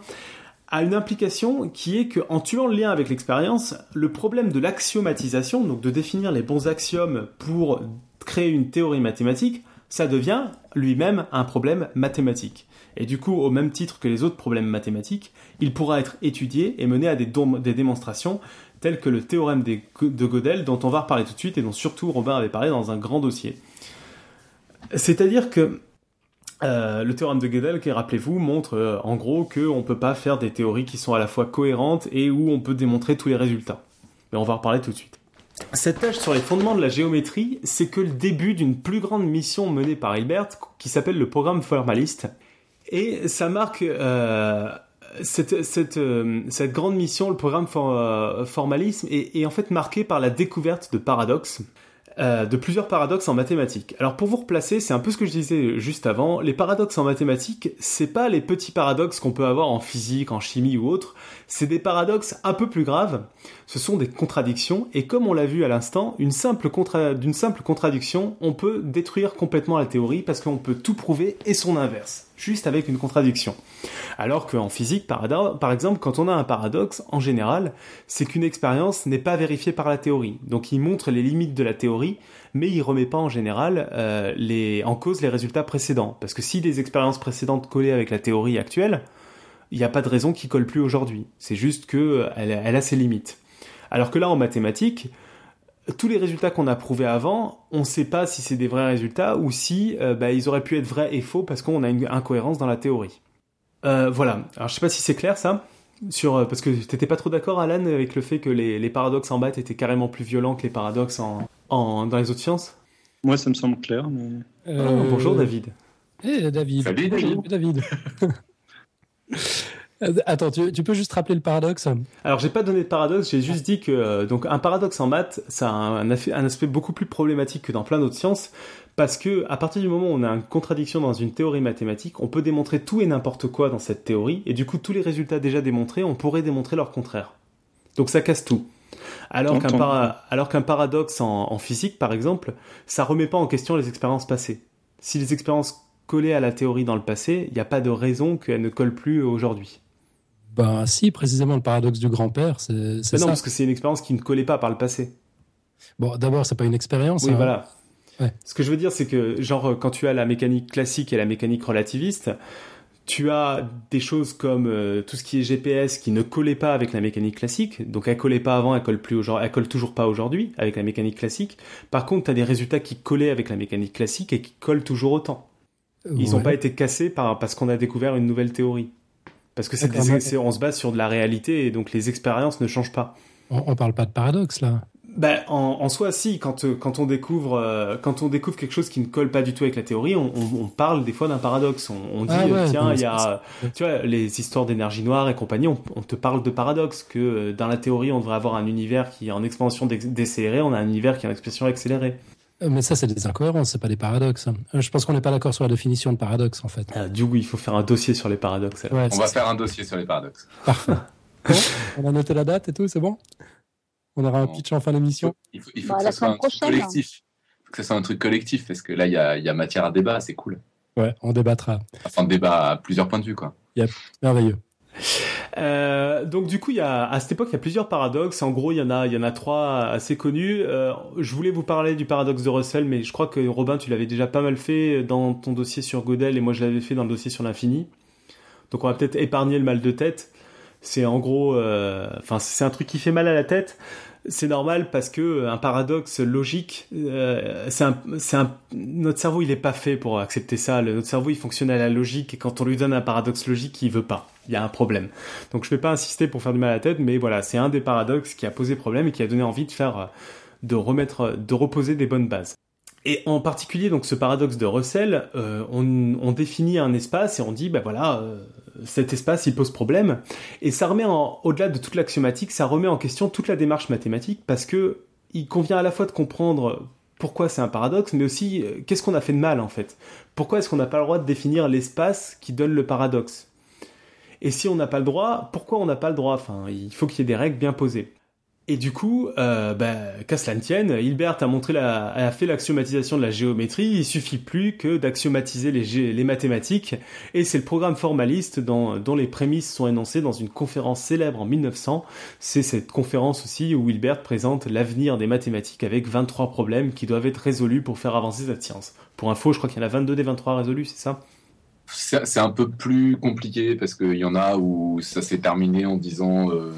a une implication qui est qu'en tuant le lien avec l'expérience, le problème de l'axiomatisation, donc de définir les bons axiomes pour créer une théorie mathématique, ça devient lui-même un problème mathématique. Et du coup, au même titre que les autres problèmes mathématiques, il pourra être étudié et mené à des, démonstrations telles que le théorème de Gödel, dont on va reparler tout de suite et dont surtout Robin avait parlé dans un grand dossier. C'est-à-dire que euh, le théorème de Gödel, qui rappelez-vous, montre euh, en gros qu'on ne peut pas faire des théories qui sont à la fois cohérentes et où on peut démontrer tous les résultats. Mais on va en reparler tout de suite. Cette tâche sur les fondements de la géométrie, c'est que le début d'une plus grande mission menée par Hilbert, qui s'appelle le programme formaliste, et ça marque euh, cette, grande mission, le programme formalisme, est, en fait marqué par la découverte de paradoxes. Euh, de plusieurs paradoxes en mathématiques. Alors pour vous replacer, c'est un peu ce que je disais juste avant, les paradoxes en mathématiques, c'est pas les petits paradoxes qu'on peut avoir en physique, en chimie ou autre, c'est des paradoxes un peu plus graves, ce sont des contradictions, et comme on l'a vu à l'instant, d'une simple, contradiction, on peut détruire complètement la théorie parce qu'on peut tout prouver et son inverse juste avec une contradiction. Alors qu'en physique, par exemple, quand on a un paradoxe, en général, c'est qu'une expérience n'est pas vérifiée par la théorie. Donc il montre les limites de la théorie, mais il remet pas en général euh, les, en cause les résultats précédents. Parce que si des expériences précédentes collaient avec la théorie actuelle, il n'y a pas de raison qu'il colle plus aujourd'hui. C'est juste qu'elle elle a ses limites. Alors que là, en mathématiques, tous les résultats qu'on a prouvés avant, on ne sait pas si c'est des vrais résultats ou si euh, bah, ils auraient pu être vrais et faux parce qu'on a une incohérence dans la théorie. Euh, voilà. Alors je sais pas si c'est clair ça. Sur, euh, parce que t'étais pas trop d'accord, Alan, avec le fait que les, paradoxes en maths étaient carrément plus violents que les paradoxes en, dans les autres sciences? Moi, ça me semble clair. Mais... Ah, bonjour, David. Eh, David. Salut, David. David. [LAUGHS] Attends, tu, peux juste rappeler le paradoxe Alors, j'ai pas donné de paradoxe, j'ai juste dit que euh, donc un paradoxe en maths, ça a un, un, aspect beaucoup plus problématique que dans plein d'autres sciences, parce que à partir du moment où on a une contradiction dans une théorie mathématique, on peut démontrer tout et n'importe quoi dans cette théorie, et du coup, tous les résultats déjà démontrés, on pourrait démontrer leur contraire. Donc, ça casse tout. Alors qu'un paradoxe en, en, physique, par exemple, ça remet pas en question les expériences passées. Si les expériences collaient à la théorie dans le passé, il n'y a pas de raison qu'elles ne collent plus aujourd'hui. Ben si, précisément le paradoxe du grand-père, c'est ça. Non, parce que c'est une expérience qui ne collait pas par le passé. Bon, d'abord, c'est pas une expérience. Oui, hein. voilà. Ce que je veux dire, c'est que, genre, quand tu as la mécanique classique et la mécanique relativiste, tu as des choses comme euh, tout ce qui est GPS qui ne collait pas avec la mécanique classique. Donc elle collait pas avant, elle colle plus aujourd'hui, elle colle toujours pas aujourd'hui avec la mécanique classique. Par contre, tu as des résultats qui collaient avec la mécanique classique et qui collent toujours autant. Ils n'ont pas été cassés par, parce qu'on a découvert une nouvelle théorie. Parce que c'est, on se base sur de la réalité et donc les expériences ne changent pas. On, on parle pas de paradoxe là. Ben, en, en, soi, si, quand, quand, on découvre, euh, quand on découvre quelque chose qui ne colle pas du tout avec la théorie, on, on, on parle des fois d'un paradoxe. On, dit, ah tiens, il y a, tu vois, les histoires d'énergie noire et compagnie, on, te parle de paradoxe, que euh, dans la théorie, on devrait avoir un univers qui est en expansion décélérée, on a un univers qui est en expansion accélérée. Mais ça, c'est des incohérences, c'est pas des paradoxes. Je pense qu'on n'est pas d'accord sur la définition de paradoxe, en fait. Ah, du coup, il faut faire un dossier sur les paradoxes. on va faire un dossier sur les paradoxes. Parfait. [LAUGHS] on a noté la date et tout, c'est bon? On aura un pitch en fin d'émission. Il faut, bah, que ça soit un truc collectif. Il faut que ce soit un truc collectif parce que là, il y a, matière à débat, c'est cool. Ouais, on débattra. Enfin, débat à plusieurs points de vue, quoi. Yep, merveilleux. Euh, donc du coup, il y a, à cette époque, il y a plusieurs paradoxes. En gros, il y en a, il en a trois assez connus. Euh, je voulais vous parler du paradoxe de Russell, mais je crois que Robin, tu l'avais déjà pas mal fait dans ton dossier sur Godel, et moi, je l'avais fait dans le dossier sur l'infini. Donc, on va peut-être épargner le mal de tête. C'est en gros, euh, enfin, c'est un truc qui fait mal à la tête c'est normal parce que euh, un paradoxe logique, euh, c'est notre cerveau il est pas fait pour accepter ça. notre cerveau il fonctionne à la logique et quand on lui donne un paradoxe logique, il veut pas. Il y a un problème. Donc je vais pas insister pour faire du mal à la tête, mais voilà, c'est un des paradoxes qui a posé problème et qui a donné envie de faire, de remettre, de reposer des bonnes bases. Et en particulier, donc ce paradoxe de Russell, euh, on, définit un espace et on dit, ben voilà, euh, cet espace il pose problème. Et ça remet au-delà de toute l'axiomatique, ça remet en question toute la démarche mathématique parce que il convient à la fois de comprendre pourquoi c'est un paradoxe, mais aussi euh, qu'est-ce qu'on a fait de mal en fait? Pourquoi est-ce qu'on n'a pas le droit de définir l'espace qui donne le paradoxe? Et si on n'a pas le droit, pourquoi on n'a pas le droit? Enfin, il faut qu'il y ait des règles bien posées. Et du coup, euh, bah, qu'à cela ne tienne, Hilbert a montré la, a fait l'axiomatisation de la géométrie. Il suffit plus que d'axiomatiser les, les, mathématiques. Et c'est le programme formaliste dont, dont, les prémices sont énoncées dans une conférence célèbre en 1900. C'est cette conférence aussi où Hilbert présente l'avenir des mathématiques avec 23 problèmes qui doivent être résolus pour faire avancer cette science. Pour info, je crois qu'il y en a 22 des 23 résolus, c'est ça? C'est un peu plus compliqué parce qu'il y en a où ça s'est terminé en disant. Euh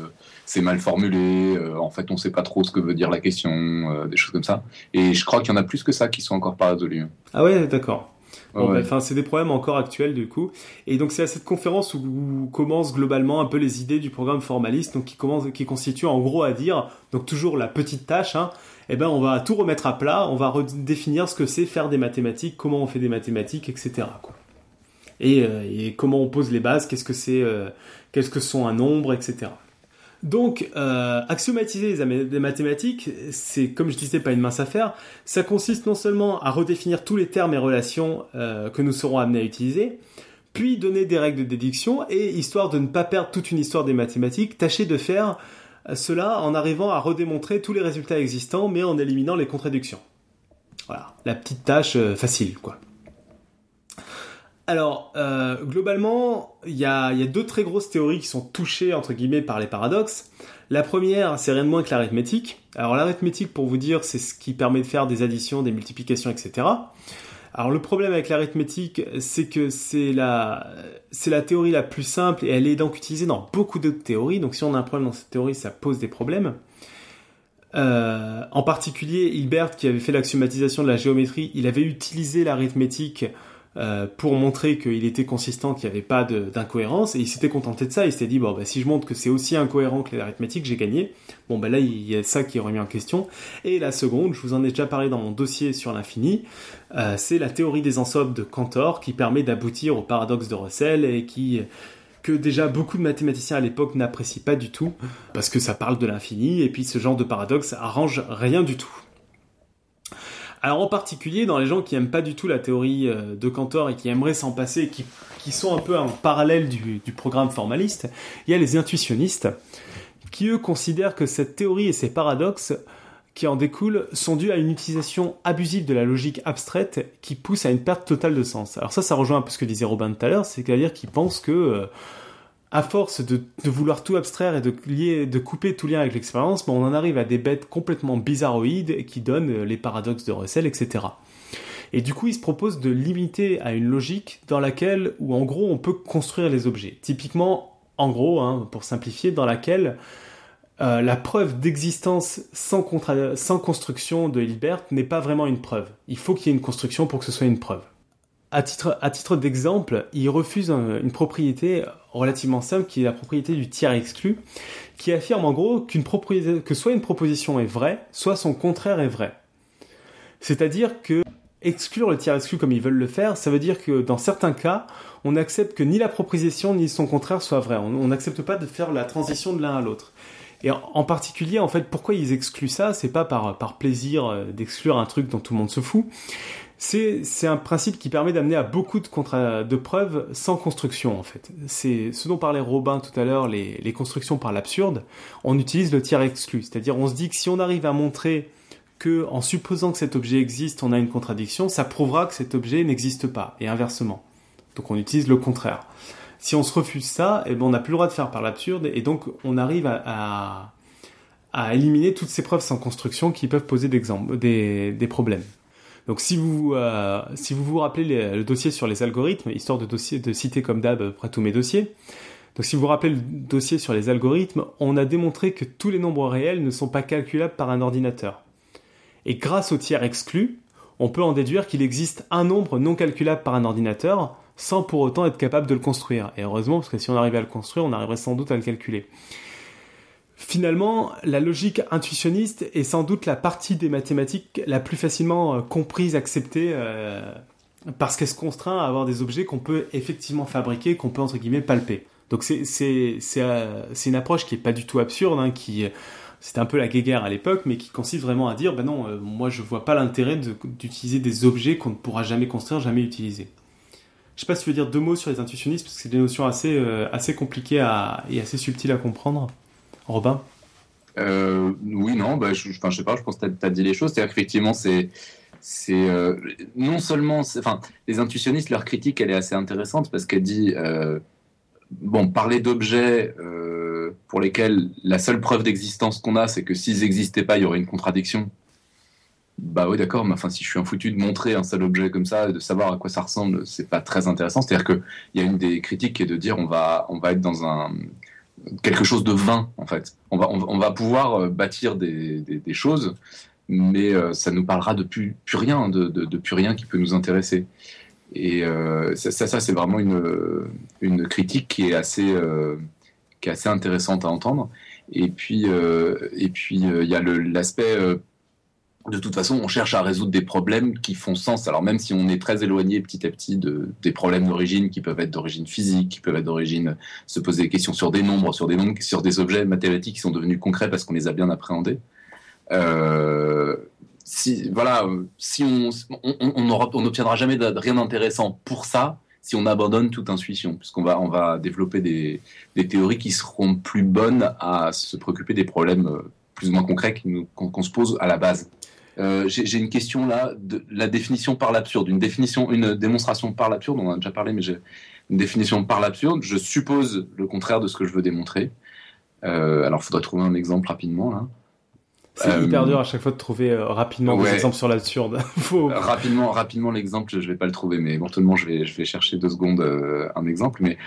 c'est mal formulé, euh, en fait on sait pas trop ce que veut dire la question, euh, des choses comme ça. Et je crois qu'il y en a plus que ça qui sont encore pas résolus. Ah ouais, d'accord. Enfin, c'est des problèmes encore actuels du coup. Et donc c'est à cette conférence où, commencent globalement un peu les idées du programme formaliste, donc qui commence, qui constitue en gros à dire, donc toujours la petite tâche, hein, eh ben on va tout remettre à plat, on va redéfinir ce que c'est faire des mathématiques, comment on fait des mathématiques, etc. Quoi. Et, euh, et, comment on pose les bases, qu'est-ce que c'est, qu'est-ce que sont un nombre, etc. Donc, euh, axiomatiser les mathématiques, c'est, comme je disais, pas une mince affaire. Ça consiste non seulement à redéfinir tous les termes et relations euh, que nous serons amenés à utiliser, puis donner des règles de déduction, et histoire de ne pas perdre toute une histoire des mathématiques, tâcher de faire cela en arrivant à redémontrer tous les résultats existants, mais en éliminant les contradictions. Voilà, la petite tâche euh, facile, quoi. Alors, euh, globalement, il y a, deux très grosses théories qui sont touchées, entre guillemets, par les paradoxes. La première, c'est rien de moins que l'arithmétique. Alors, l'arithmétique, pour vous dire, c'est ce qui permet de faire des additions, des multiplications, etc. Alors, le problème avec l'arithmétique, c'est que c'est la, théorie la plus simple et elle est donc utilisée dans beaucoup d'autres théories. Donc, si on a un problème dans cette théorie, ça pose des problèmes. Euh, en particulier, Hilbert, qui avait fait l'axiomatisation de la géométrie, il avait utilisé l'arithmétique euh, pour montrer qu'il était consistant, qu'il n'y avait pas d'incohérence, et il s'était contenté de ça, il s'était dit, bon, bah, si je montre que c'est aussi incohérent que l'arithmétique, j'ai gagné. Bon, bah là, il y a ça qui est remis en question. Et la seconde, je vous en ai déjà parlé dans mon dossier sur l'infini, euh, c'est la théorie des ensembles de Cantor, qui permet d'aboutir au paradoxe de Russell, et qui que déjà beaucoup de mathématiciens à l'époque n'apprécient pas du tout, parce que ça parle de l'infini, et puis ce genre de paradoxe arrange rien du tout. Alors en particulier dans les gens qui aiment pas du tout la théorie euh, de Cantor et qui aimeraient s'en passer, qui, qui sont un peu en parallèle du, programme formaliste, il y a les intuitionnistes qui eux considèrent que cette théorie et ces paradoxes qui en découlent sont dus à une utilisation abusive de la logique abstraite qui pousse à une perte totale de sens. Alors ça, ça rejoint un peu ce que disait Robin tout à l'heure, c'est-à-dire qu'ils pensent que euh, à force de, vouloir tout abstraire et de, couper tout lien avec l'expérience, on en arrive à des bêtes complètement bizarroïdes qui donnent les paradoxes de Russell, etc. Et du coup, il se propose de limiter à une logique dans laquelle, où en gros, on peut construire les objets. Typiquement, en gros, hein, pour simplifier, dans laquelle euh, la preuve d'existence sans, construction de Hilbert n'est pas vraiment une preuve. Il faut qu'il y ait une construction pour que ce soit une preuve. À titre, d'exemple, il refuse une propriété relativement simple qui est la propriété du tiers exclu, qui affirme en gros qu'une que soit une proposition est vraie, soit son contraire est vrai. C'est-à-dire que exclure le tiers exclu comme ils veulent le faire, ça veut dire que dans certains cas, on accepte que ni la proposition ni son contraire soit vrai. On n'accepte pas de faire la transition de l'un à l'autre. Et en particulier, en fait, pourquoi ils excluent ça? C'est pas par, par plaisir euh, d'exclure un truc dont tout le monde se fout. C'est un principe qui permet d'amener à beaucoup de, preuves sans construction, en fait. C'est ce dont parlait Robin tout à l'heure, les, constructions par l'absurde. On utilise le tiers exclu. C'est-à-dire, on se dit que si on arrive à montrer que, en supposant que cet objet existe, on a une contradiction, ça prouvera que cet objet n'existe pas, et inversement. Donc on utilise le contraire. Si on se refuse ça, eh ben on n'a plus le droit de faire par l'absurde, et donc on arrive à, éliminer toutes ces preuves sans construction qui peuvent poser des problèmes. Donc si vous, euh, si vous vous rappelez le dossier sur les algorithmes, histoire de, dossier, de citer comme d'hab après tous mes dossiers, donc si vous vous rappelez le dossier sur les algorithmes, on a démontré que tous les nombres réels ne sont pas calculables par un ordinateur. Et grâce au tiers exclu, on peut en déduire qu'il existe un nombre non calculable par un ordinateur sans pour autant être capable de le construire. Et heureusement, parce que si on arrivait à le construire, on arriverait sans doute à le calculer. Finalement, la logique intuitionniste est sans doute la partie des mathématiques la plus facilement euh, comprise, acceptée, euh, parce qu'elle se contraint à avoir des objets qu'on peut effectivement fabriquer, qu'on peut entre guillemets palper. Donc c'est euh, une approche qui est pas du tout absurde, hein, qui c'était un peu la guéguerre à l'époque, mais qui consiste vraiment à dire, ben non, moi je vois pas l'intérêt d'utiliser des objets qu'on ne pourra jamais construire, jamais utiliser. Je sais pas si tu veux dire deux mots sur les intuitionnistes, parce que c'est des notions assez, assez compliquées et assez subtiles à comprendre. Robin euh, Oui, non, bah, je, enfin, sais pas, je pense que tu as, dit les choses. C'est-à-dire qu'effectivement, c'est. C'est euh, non seulement, enfin, les intuitionnistes, leur critique, elle est assez intéressante parce qu'elle dit, euh, bon, parler d'objets pour lesquels la seule preuve d'existence qu'on a, c'est que s'ils n'existaient pas, il y aurait une contradiction. Bah oui, d'accord, mais enfin, si je suis un foutu de montrer un seul objet comme ça, de savoir à quoi ça ressemble, c'est pas très intéressant. C'est-à-dire qu'il y a une des critiques qui est de dire on va, on va être dans un, quelque chose de vain en fait. On va, on, va pouvoir euh, bâtir des, choses, mais euh, ça nous parlera de plus, rien, de, de, plus rien qui peut nous intéresser. Et euh, ça, ça, c'est vraiment une, une critique qui est assez, qui est assez intéressante à entendre. Et puis, et puis il y a l'aspect de toute façon, on cherche à résoudre des problèmes qui font sens. Alors même si on est très éloigné petit à petit de, des problèmes d'origine qui peuvent être d'origine physique, qui peuvent être d'origine se poser des questions sur des nombres, sur des nombres, sur des objets mathématiques qui sont devenus concrets parce qu'on les a bien appréhendés. Euh, si voilà, si on on n'obtiendra jamais rien d'intéressant pour ça si on abandonne toute intuition, puisqu'on va on va développer des, des théories qui seront plus bonnes à se préoccuper des problèmes euh, plus ou moins concrets qu'on se pose à la base. Euh, j'ai une question là, de la définition par l'absurde, une définition, une démonstration par l'absurde. On en a déjà parlé, mais j'ai une définition par l'absurde. Je suppose le contraire de ce que je veux démontrer. Euh, alors, il faudrait trouver un exemple rapidement là. C'est euh, hyper dur à chaque fois de trouver rapidement des exemples sur l'absurde. [LAUGHS] Rapidement, rapidement l'exemple, je vais pas le trouver, mais éventuellement je vais, je vais chercher deux secondes un exemple. Mais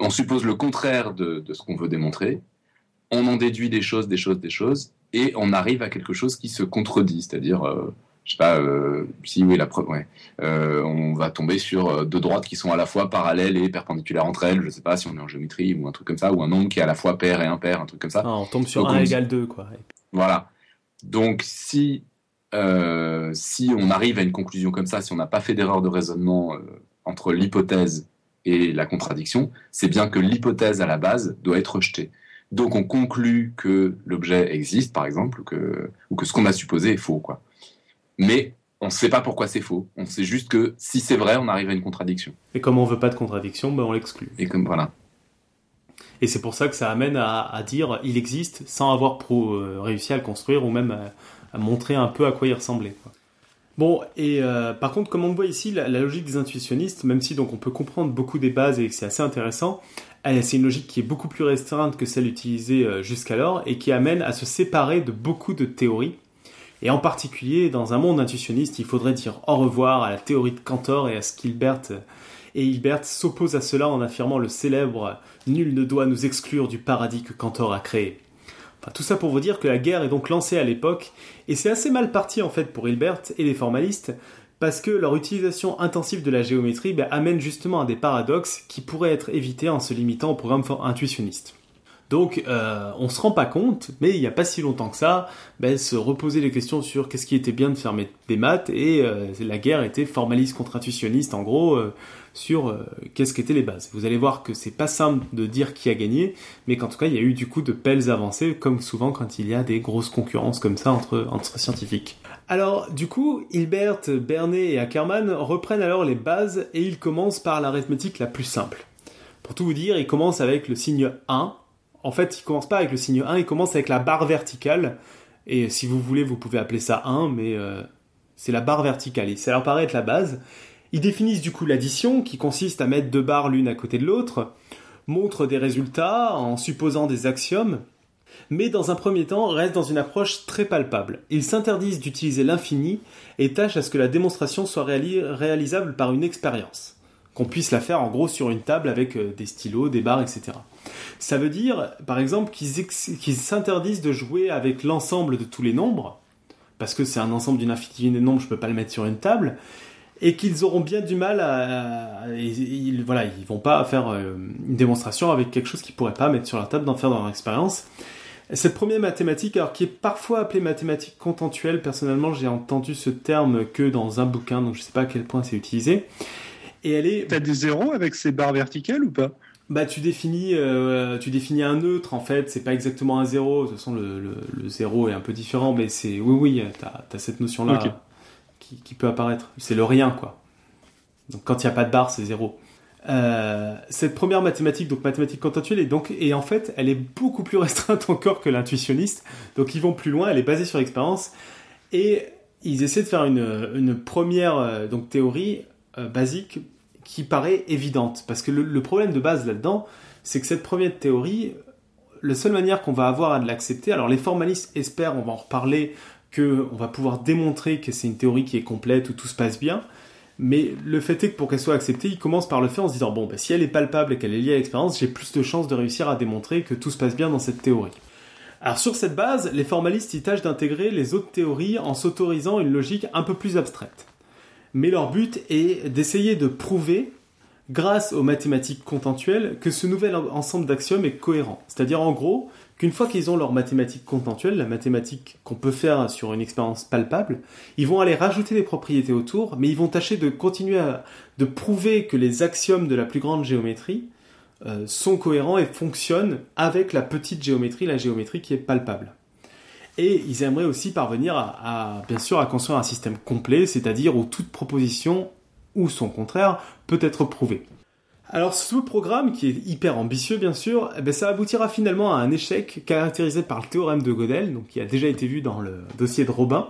on suppose le contraire de, de ce qu'on veut démontrer. On en déduit des choses, des choses, des choses, et on arrive à quelque chose qui se contredit, c'est-à-dire, euh, je sais pas, euh, si oui, la preuve, ouais, euh, on va tomber sur deux droites qui sont à la fois parallèles et perpendiculaires entre elles, je sais pas si on est en géométrie ou un truc comme ça, ou un nombre qui est à la fois pair et impair, un truc comme ça. Ah, on tombe sur 1 égale 2, quoi. Voilà. Donc, si, si on arrive à une conclusion comme ça, si on n'a pas fait d'erreur de raisonnement entre l'hypothèse et la contradiction, c'est bien que l'hypothèse à la base doit être rejetée. Donc on conclut que l'objet existe, par exemple, ou que, ou que ce qu'on a supposé est faux. Quoi. Mais on ne sait pas pourquoi c'est faux. On sait juste que si c'est vrai, on arrive à une contradiction. Et comme on veut pas de contradiction, ben on l'exclut. Et comme voilà. Et c'est pour ça que ça amène à, dire il existe sans avoir pro, euh, réussi à le construire ou même à, montrer un peu à quoi il ressemblait. Bon, et euh, par contre, comme on voit ici, la, logique des intuitionnistes, même si donc on peut comprendre beaucoup des bases et que c'est assez intéressant, c'est une logique qui est beaucoup plus restreinte que celle utilisée euh, jusqu'alors et qui amène à se séparer de beaucoup de théories Et en particulier, dans un monde intuitionniste, il faudrait dire au revoir à la théorie de Cantor et à ce qu'Hilbert et Hilbert s'oppose à cela en affirmant le célèbre Nul ne doit nous exclure du paradis que Cantor a créé. Enfin, tout ça pour vous dire que la guerre est donc lancée à l'époque, et c'est assez mal parti en fait pour Hilbert et les formalistes, parce que leur utilisation intensive de la géométrie ben, amène justement à des paradoxes qui pourraient être évités en se limitant au programme intuitionniste. Donc euh, on se rend pas compte, mais il n'y a pas si longtemps que ça, ben, se reposer les questions sur qu'est-ce qui était bien de faire des maths, et euh, la guerre était formaliste contre intuitionniste en gros, euh, sur euh, qu'est-ce qu'étaient les bases. Vous allez voir que c'est pas simple de dire qui a gagné, mais qu'en tout cas il y a eu du coup de belles avancées, comme souvent quand il y a des grosses concurrences comme ça entre, entre scientifiques. Alors du coup, Hilbert, Bernet et Ackermann reprennent alors les bases et ils commencent par l'arithmétique la plus simple. Pour tout vous dire, ils commencent avec le signe 1. En fait, ils commencent pas avec le signe 1, ils commencent avec la barre verticale. Et si vous voulez, vous pouvez appeler ça 1, mais euh, c'est la barre verticale. Ça leur paraît être la base. Ils définissent du coup l'addition, qui consiste à mettre deux barres l'une à côté de l'autre, montrent des résultats en supposant des axiomes, mais dans un premier temps restent dans une approche très palpable. Ils s'interdisent d'utiliser l'infini et tâchent à ce que la démonstration soit réalisable par une expérience, qu'on puisse la faire en gros sur une table avec euh, des stylos, des barres, etc. Ça veut dire, par exemple, qu'ils s'interdisent de jouer avec l'ensemble de tous les nombres, parce que c'est un ensemble d'une infinité de nombres, je ne peux pas le mettre sur une table, et qu'ils auront bien du mal à, ils, voilà ils vont pas faire euh, une démonstration avec quelque chose qu'ils pourraient pas mettre sur la table d'en faire dans leur expérience cette première mathématique alors qui est parfois appelée mathématique contentuelle personnellement j'ai entendu ce terme que dans un bouquin donc je sais pas à quel point c'est utilisé et elle est t'as des zéros avec ces barres verticales ou pas? Bah tu définis euh, tu définis un neutre en fait c'est pas exactement un zéro de toute façon le, le, zéro est un peu différent mais c'est oui oui t'as as cette notion là qui, peut apparaître. C'est le rien, quoi. Donc quand il n'y a pas de barre, c'est zéro. Euh, cette première mathématique, donc mathématique contentuelle, et donc et en fait, elle est beaucoup plus [LAUGHS] restreinte encore que l'intuitionniste. Donc ils vont plus loin. Elle est basée sur l'expérience et ils essaient de faire une, première euh, donc théorie euh, basique qui paraît évidente parce que le, problème de base là-dedans, c'est que cette première théorie, la seule manière qu'on va avoir à l'accepter, alors les formalistes espèrent, on va en reparler, qu'on va pouvoir démontrer que c'est une théorie qui est complète, où tout se passe bien. Mais le fait est que pour qu'elle soit acceptée, il commence par le faire en se disant bon, bah, si elle est palpable et qu'elle est liée à l'expérience, j'ai plus de chances de réussir à démontrer que tout se passe bien dans cette théorie. Alors sur cette base, les formalistes y tâchent d'intégrer les autres théories en s'autorisant une logique un peu plus abstraite. Mais leur but est d'essayer de prouver, grâce aux mathématiques contentuelles, que ce nouvel ensemble d'axiomes est cohérent. C'est-à-dire en gros qu'une fois qu'ils ont leur mathématique contentuelle, la mathématique qu'on peut faire sur une expérience palpable, ils vont aller rajouter des propriétés autour, mais ils vont tâcher de continuer à prouver que les axiomes de la plus grande géométrie euh, sont cohérents et fonctionnent avec la petite géométrie, la géométrie qui est palpable. Et ils aimeraient aussi parvenir à, bien sûr à construire un système complet, c'est-à-dire où toute proposition ou son contraire peut être prouvée. Alors ce programme, qui est hyper ambitieux bien sûr, eh ben, ça aboutira finalement à un échec caractérisé par le théorème de Gödel, donc qui a déjà été vu dans le dossier de Robin.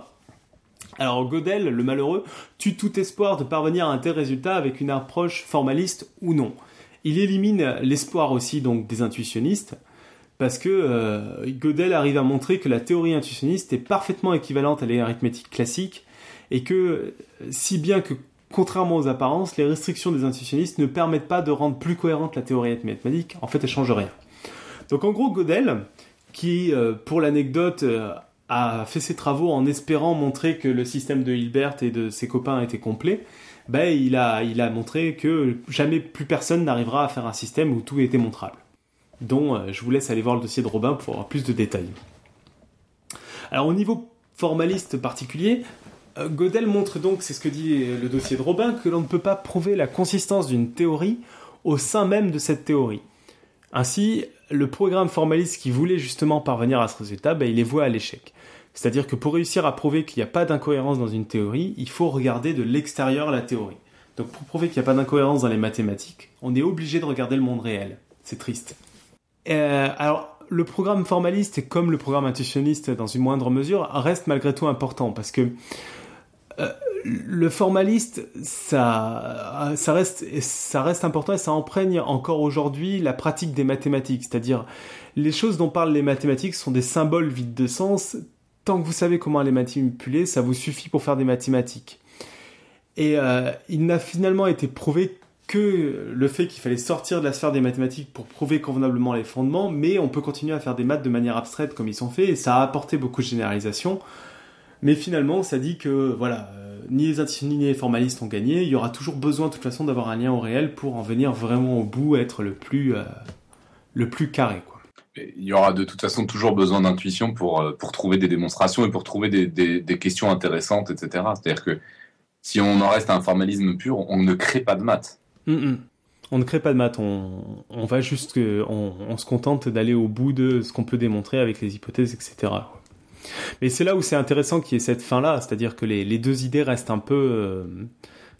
Alors Gödel, le malheureux, tue tout espoir de parvenir à un tel résultat avec une approche formaliste ou non. Il élimine l'espoir aussi donc des intuitionnistes, parce que euh, Gödel arrive à montrer que la théorie intuitionniste est parfaitement équivalente à l'arithmétique classique, et que si bien que Contrairement aux apparences, les restrictions des intuitionnistes ne permettent pas de rendre plus cohérente la théorie mathématique. En fait, elles changent rien. Donc en gros, Gödel, qui, euh, pour l'anecdote, euh, a fait ses travaux en espérant montrer que le système de Hilbert et de ses copains était complet, ben, il, a, il a montré que jamais plus personne n'arrivera à faire un système où tout était montrable. Dont euh, je vous laisse aller voir le dossier de Robin pour avoir plus de détails. Alors au niveau formaliste particulier, euh, Godel montre donc, c'est ce que dit le dossier de Robin, que l'on ne peut pas prouver la consistance d'une théorie au sein même de cette théorie. Ainsi, le programme formaliste qui voulait justement parvenir à ce résultat, ben, il les voit à l'échec. C'est-à-dire que pour réussir à prouver qu'il n'y a pas d'incohérence dans une théorie, il faut regarder de l'extérieur la théorie. Donc pour prouver qu'il n'y a pas d'incohérence dans les mathématiques, on est obligé de regarder le monde réel. C'est triste. Euh, alors, le programme formaliste, comme le programme intuitionniste dans une moindre mesure, reste malgré tout important parce que euh, le formaliste, ça, reste important et ça imprègne encore aujourd'hui la pratique des mathématiques. C'est-à-dire, les choses dont parlent les mathématiques sont des symboles vides de sens tant que vous savez comment les manipuler, ça vous suffit pour faire des mathématiques. Et euh, il n'a finalement été prouvé que le fait qu'il fallait sortir de la sphère des mathématiques pour prouver convenablement les fondements, mais on peut continuer à faire des maths de manière abstraite comme ils sont faits, et ça a apporté beaucoup de généralisation. Mais finalement, ça dit que voilà, euh, ni les institutionnels ni les formalistes ont gagné. Il y aura toujours besoin de toute façon d'avoir un lien au réel pour en venir vraiment au bout, être le plus, euh, le plus carré. Quoi. Il y aura de toute façon toujours besoin d'intuition pour, euh, pour trouver des démonstrations et pour trouver des, des, questions intéressantes, etc. C'est-à-dire que si on en reste à un formalisme pur, on ne crée pas de maths. On ne crée pas de maths, on, on va juste, on, se contente d'aller au bout de ce qu'on peut démontrer avec les hypothèses, etc. Mais c'est là où c'est intéressant qu'il y ait cette fin-là, c'est-à-dire que les, deux idées restent un peu euh,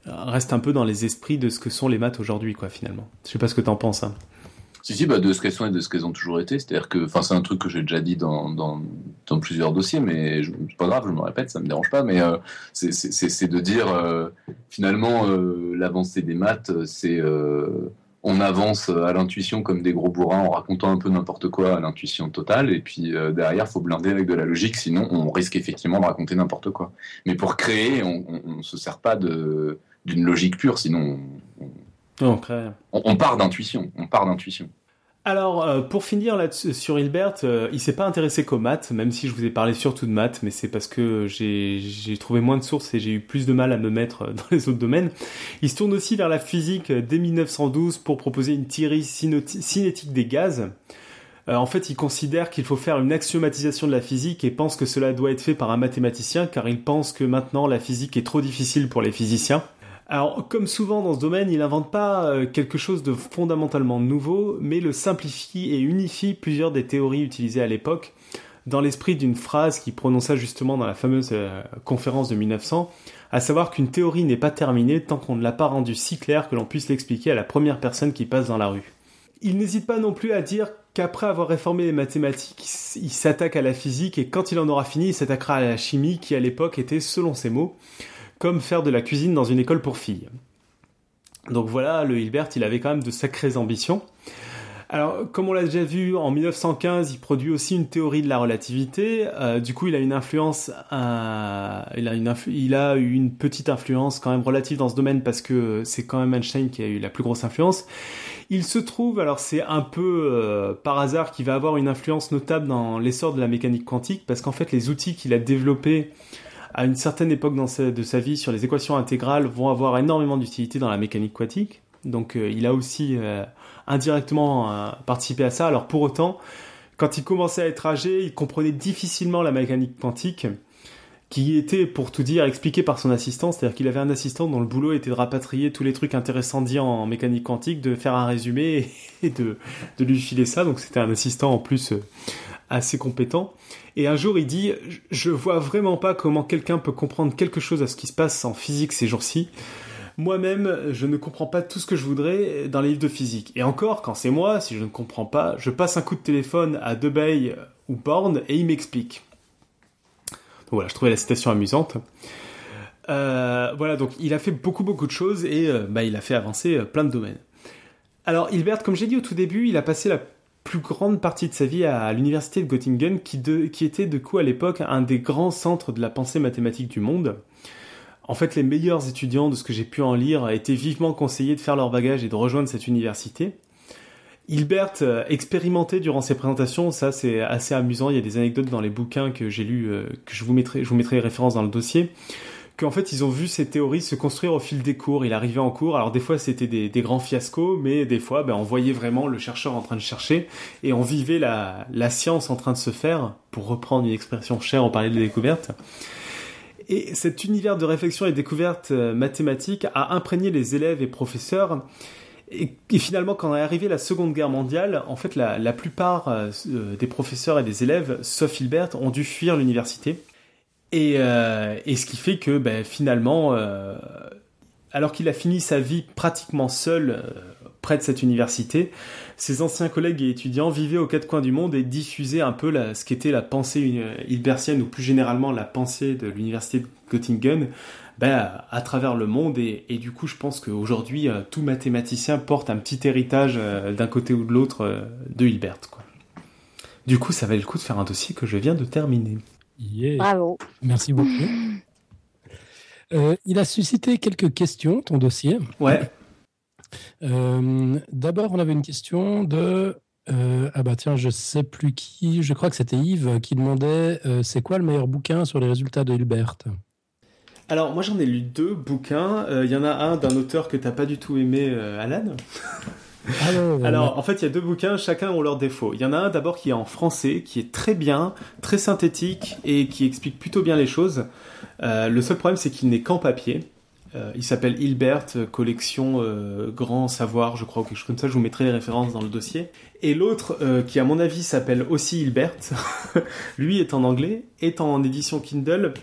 restent un peu dans les esprits de ce que sont les maths aujourd'hui, quoi, finalement. Je sais pas ce que tu en penses. Hein. Si, si, bah de ce qu'elles sont et de ce qu'elles ont toujours été. C'est-à-dire que, enfin, c'est un truc que j'ai déjà dit dans, plusieurs dossiers, mais c'est pas grave, je me répète, ça me dérange pas. Mais euh, c'est de dire, euh, finalement, l'avancée des maths, c'est on avance à l'intuition comme des gros bourrins en racontant un peu n'importe quoi à l'intuition totale, et puis euh, derrière, faut blinder avec de la logique, sinon on risque effectivement de raconter n'importe quoi. Mais pour créer, on, ne se sert pas d'une logique pure, sinon on, on part d'intuition. On part d'intuition. Alors, euh, pour finir là sur Hilbert, euh, il s'est pas intéressé qu'aux maths, même si je vous ai parlé surtout de maths, mais c'est parce que j'ai trouvé moins de sources et j'ai eu plus de mal à me mettre [LAUGHS] dans les autres domaines. Il se tourne aussi vers la physique dès 1912 pour proposer une théorie cinétique des gaz. Euh, en fait, il considère qu'il faut faire une axiomatisation de la physique et pense que cela doit être fait par un mathématicien, car il pense que maintenant la physique est trop difficile pour les physiciens. Alors, comme souvent dans ce domaine, il n'invente pas euh, quelque chose de fondamentalement nouveau, mais le simplifie et unifie plusieurs des théories utilisées à l'époque, dans l'esprit d'une phrase qu'il prononça justement dans la fameuse euh, conférence de 1900, à savoir qu'une théorie n'est pas terminée tant qu'on ne l'a pas rendue si claire que l'on puisse l'expliquer à la première personne qui passe dans la rue. Il n'hésite pas non plus à dire qu'après avoir réformé les mathématiques, il s'attaque à la physique et quand il en aura fini, il s'attaquera à la chimie qui à l'époque était, selon ses mots, comme faire de la cuisine dans une école pour filles. Donc voilà, le Hilbert, il avait quand même de sacrées ambitions. Alors, comme on l'a déjà vu, en 1915, il produit aussi une théorie de la relativité. Euh, du coup, il a une influence, euh, il, a une eu une petite influence quand même relative dans ce domaine parce que c'est quand même Einstein qui a eu la plus grosse influence. Il se trouve, alors c'est un peu euh, par hasard qu'il va avoir une influence notable dans l'essor de la mécanique quantique parce qu'en fait, les outils qu'il a développés à une certaine époque dans de sa vie sur les équations intégrales vont avoir énormément d'utilité dans la mécanique quantique. Donc euh, il a aussi euh, indirectement euh, participé à ça. Alors pour autant, quand il commençait à être âgé, il comprenait difficilement la mécanique quantique, qui était, pour tout dire, expliquée par son assistant. C'est-à-dire qu'il avait un assistant dont le boulot était de rapatrier tous les trucs intéressants dits en mécanique quantique, de faire un résumé [LAUGHS] et de lui filer ça. Donc c'était un assistant en plus assez compétent. Et un jour, il dit Je vois vraiment pas comment quelqu'un peut comprendre quelque chose à ce qui se passe en physique ces jours-ci. Moi-même, je ne comprends pas tout ce que je voudrais dans les livres de physique. Et encore, quand c'est moi, si je ne comprends pas, je passe un coup de téléphone à Debay ou Born et il m'explique. voilà, je trouvais la citation amusante. Euh, voilà, donc il a fait beaucoup beaucoup de choses et euh, bah, il a fait avancer euh, plein de domaines. Alors Hilbert, comme j'ai dit au tout début, il a passé la plus grande partie de sa vie à l'université de Göttingen, qui, qui était de coup à l'époque un des grands centres de la pensée mathématique du monde. En fait, les meilleurs étudiants de ce que j'ai pu en lire étaient vivement conseillés de faire leur bagage et de rejoindre cette université. Hilbert euh, expérimentait durant ses présentations, ça c'est assez amusant, il y a des anecdotes dans les bouquins que j'ai lus, euh, que je vous mettrai, je vous mettrai les références dans le dossier qu'en fait ils ont vu ces théories se construire au fil des cours. Il arrivait en cours, alors des fois c'était des, grands fiascos, mais des fois ben, on voyait vraiment le chercheur en train de chercher et on vivait la, science en train de se faire, pour reprendre une expression chère, on parlait de découverte. Et cet univers de réflexion et découverte euh, mathématique a imprégné les élèves et professeurs. Et, finalement, quand est arrivée la Seconde Guerre mondiale, en fait, la, plupart euh, des professeurs et des élèves, sauf Hilbert, ont dû fuir l'université. Euh, et, ce qui fait que ben, finalement, euh, alors qu'il a fini sa vie pratiquement seul euh, près de cette université, ses anciens collègues et étudiants vivaient aux quatre coins du monde et diffusaient un peu ce qu'était la pensée hilbertienne ou plus généralement la pensée de l'université de Göttingen ben, à travers le monde. Et, du coup, je pense qu'aujourd'hui, tout mathématicien porte un petit héritage d'un côté ou de l'autre de Hilbert. Du coup, ça valait le coup de faire un dossier que je viens de terminer. Bravo. Merci beaucoup. il a suscité quelques questions, ton dossier. Ouais. D'abord, on avait une question de euh, ah bah tiens, je sais plus qui, je crois que c'était Yves qui demandait euh, c'est quoi le meilleur bouquin sur les résultats de Hilbert? Alors moi j'en ai lu deux bouquins. Euh, il y en a un d'un auteur que t'as pas du tout aimé, Alan. Ah Alors en fait il y a deux bouquins, chacun ont leurs défauts. Il y en a un d'abord qui est en français, qui est très bien, très synthétique et qui explique plutôt bien les choses. le seul problème c'est qu'il n'est qu'en papier. Euh, il s'appelle Hilbert, euh, collection euh, Grand Savoir, je crois, ou quelque chose comme ça. Je vous mettrai les références dans le dossier. Et l'autre, qui à mon avis s'appelle aussi Hilbert, [LAUGHS] lui est en anglais, est en édition Kindle.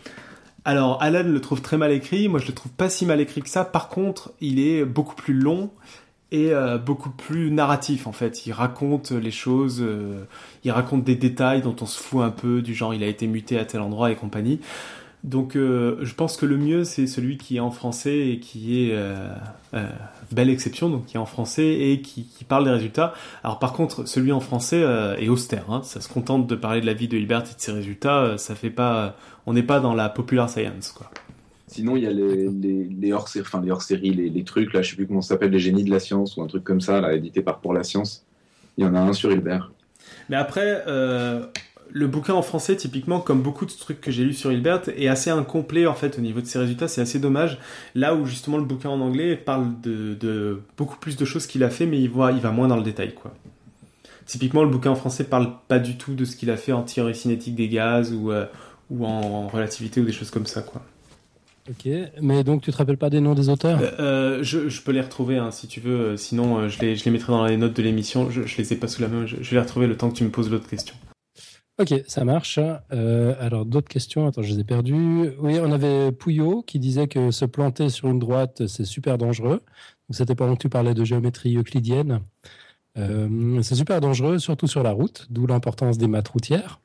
Alors, Alan le trouve très mal écrit. Moi, je le trouve pas si mal écrit que ça. Par contre, il est beaucoup plus long et beaucoup plus narratif en fait. Il raconte les choses, il raconte des détails dont on se fout un peu, du genre il a été muté à tel endroit et compagnie. Donc euh, je pense que le mieux c'est celui qui est en français et qui est euh, euh, belle exception, donc qui est en français et qui, parle des résultats. Alors par contre celui en français est austère, hein. ça se contente de parler de la vie de Hilbert et de ses résultats, ça fait pas, on n'est pas dans la popular science quoi. Sinon, il y a les, les, hors-séries, enfin, les, hors les, les, trucs, là, je sais plus comment ça s'appelle, les génies de la science ou un truc comme ça, là, édité par Pour la Science. Il y en a un sur Hilbert. Mais après, le bouquin en français, typiquement, comme beaucoup de trucs que j'ai lus sur Hilbert, est assez incomplet en fait au niveau de ses résultats. C'est assez dommage. Là où justement le bouquin en anglais parle de, beaucoup plus de choses qu'il a fait, mais il, voit, il va moins dans le détail, quoi. Typiquement, le bouquin en français parle pas du tout de ce qu'il a fait en théorie cinétique des gaz ou, euh, ou en relativité ou des choses comme ça, quoi. Ok, mais donc tu te rappelles pas des noms des auteurs? Euh, euh, je, peux les retrouver hein, si tu veux, sinon je, les, je les mettrai dans les notes de l'émission. Je, je les ai pas sous la main, je, vais les retrouver le temps que tu me poses l'autre question. Ok, ça marche. Euh, alors, d'autres questions? Attends, je les ai perdues. Oui, on avait Pouillot qui disait que se planter sur une droite, c'est super dangereux. C'était pendant que tu parlais de géométrie euclidienne. Euh, c'est super dangereux, surtout sur la route, d'où l'importance des maths routières.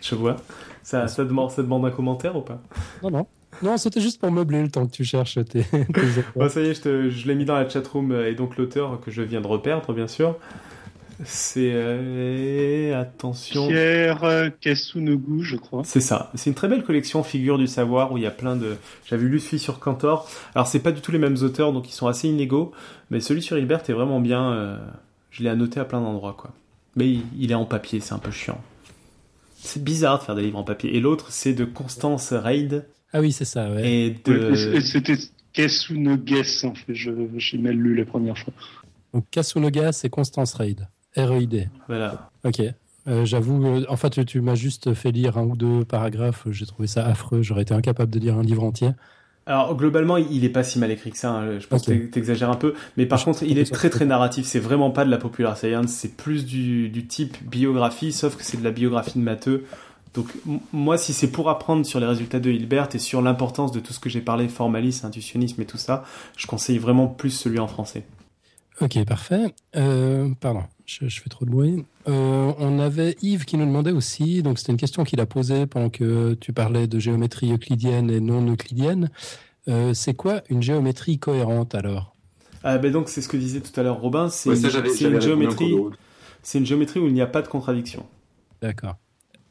Je vois. Ça, ça, demande, ça demande un commentaire ou pas? Non, non. Non, c'était juste pour meubler le temps que tu cherches tes. [LAUGHS] bon, ça y est, je, je l'ai mis dans la chatroom et donc l'auteur que je viens de reperdre, bien sûr. C'est euh, attention. Pierre euh, Kasunogu, je crois. C'est ça. C'est une très belle collection figure du savoir où il y a plein de. J'avais lu celui sur Cantor. Alors c'est pas du tout les mêmes auteurs, donc ils sont assez inégaux. Mais celui sur Hilbert est vraiment bien. Euh, je l'ai annoté à plein d'endroits, quoi. Mais il, est en papier, c'est un peu chiant. C'est bizarre de faire des livres en papier. Et l'autre, c'est de Constance Reid. Ah oui, c'est ça. Ouais. Et de. C'était Kasunoges, en fait. J'ai mal lu la première fois. Donc Kasunogas et Constance Reid. R-E-I-D. Voilà. Ok. Euh, j'avoue, euh, en fait, tu, m'as juste fait lire un ou deux paragraphes. J'ai trouvé ça affreux. J'aurais été incapable de lire un livre entier. Alors globalement, il est pas si mal écrit que ça. Hein. Je pense que tu exagères un peu, mais par contre, il est très très narratif. C'est vraiment pas de la popular science. C'est plus du, type biographie, sauf que c'est de la biographie de matheux. Donc moi, si c'est pour apprendre sur les résultats de Hilbert et sur l'importance de tout ce que j'ai parlé, formalisme, intuitionnisme et tout ça, je conseille vraiment plus celui en français. Ok, parfait. Euh, pardon, je, fais trop de bruit. Euh, on avait Yves qui nous demandait aussi, donc c'était une question qu'il a posée pendant que tu parlais de géométrie euclidienne et non euclidienne. Euh, c'est quoi une géométrie cohérente alors? Ah, ben donc c'est ce que disait tout à l'heure Robin, c'est une, géométrie, c'est une géométrie où il n'y a pas de contradiction. D'accord.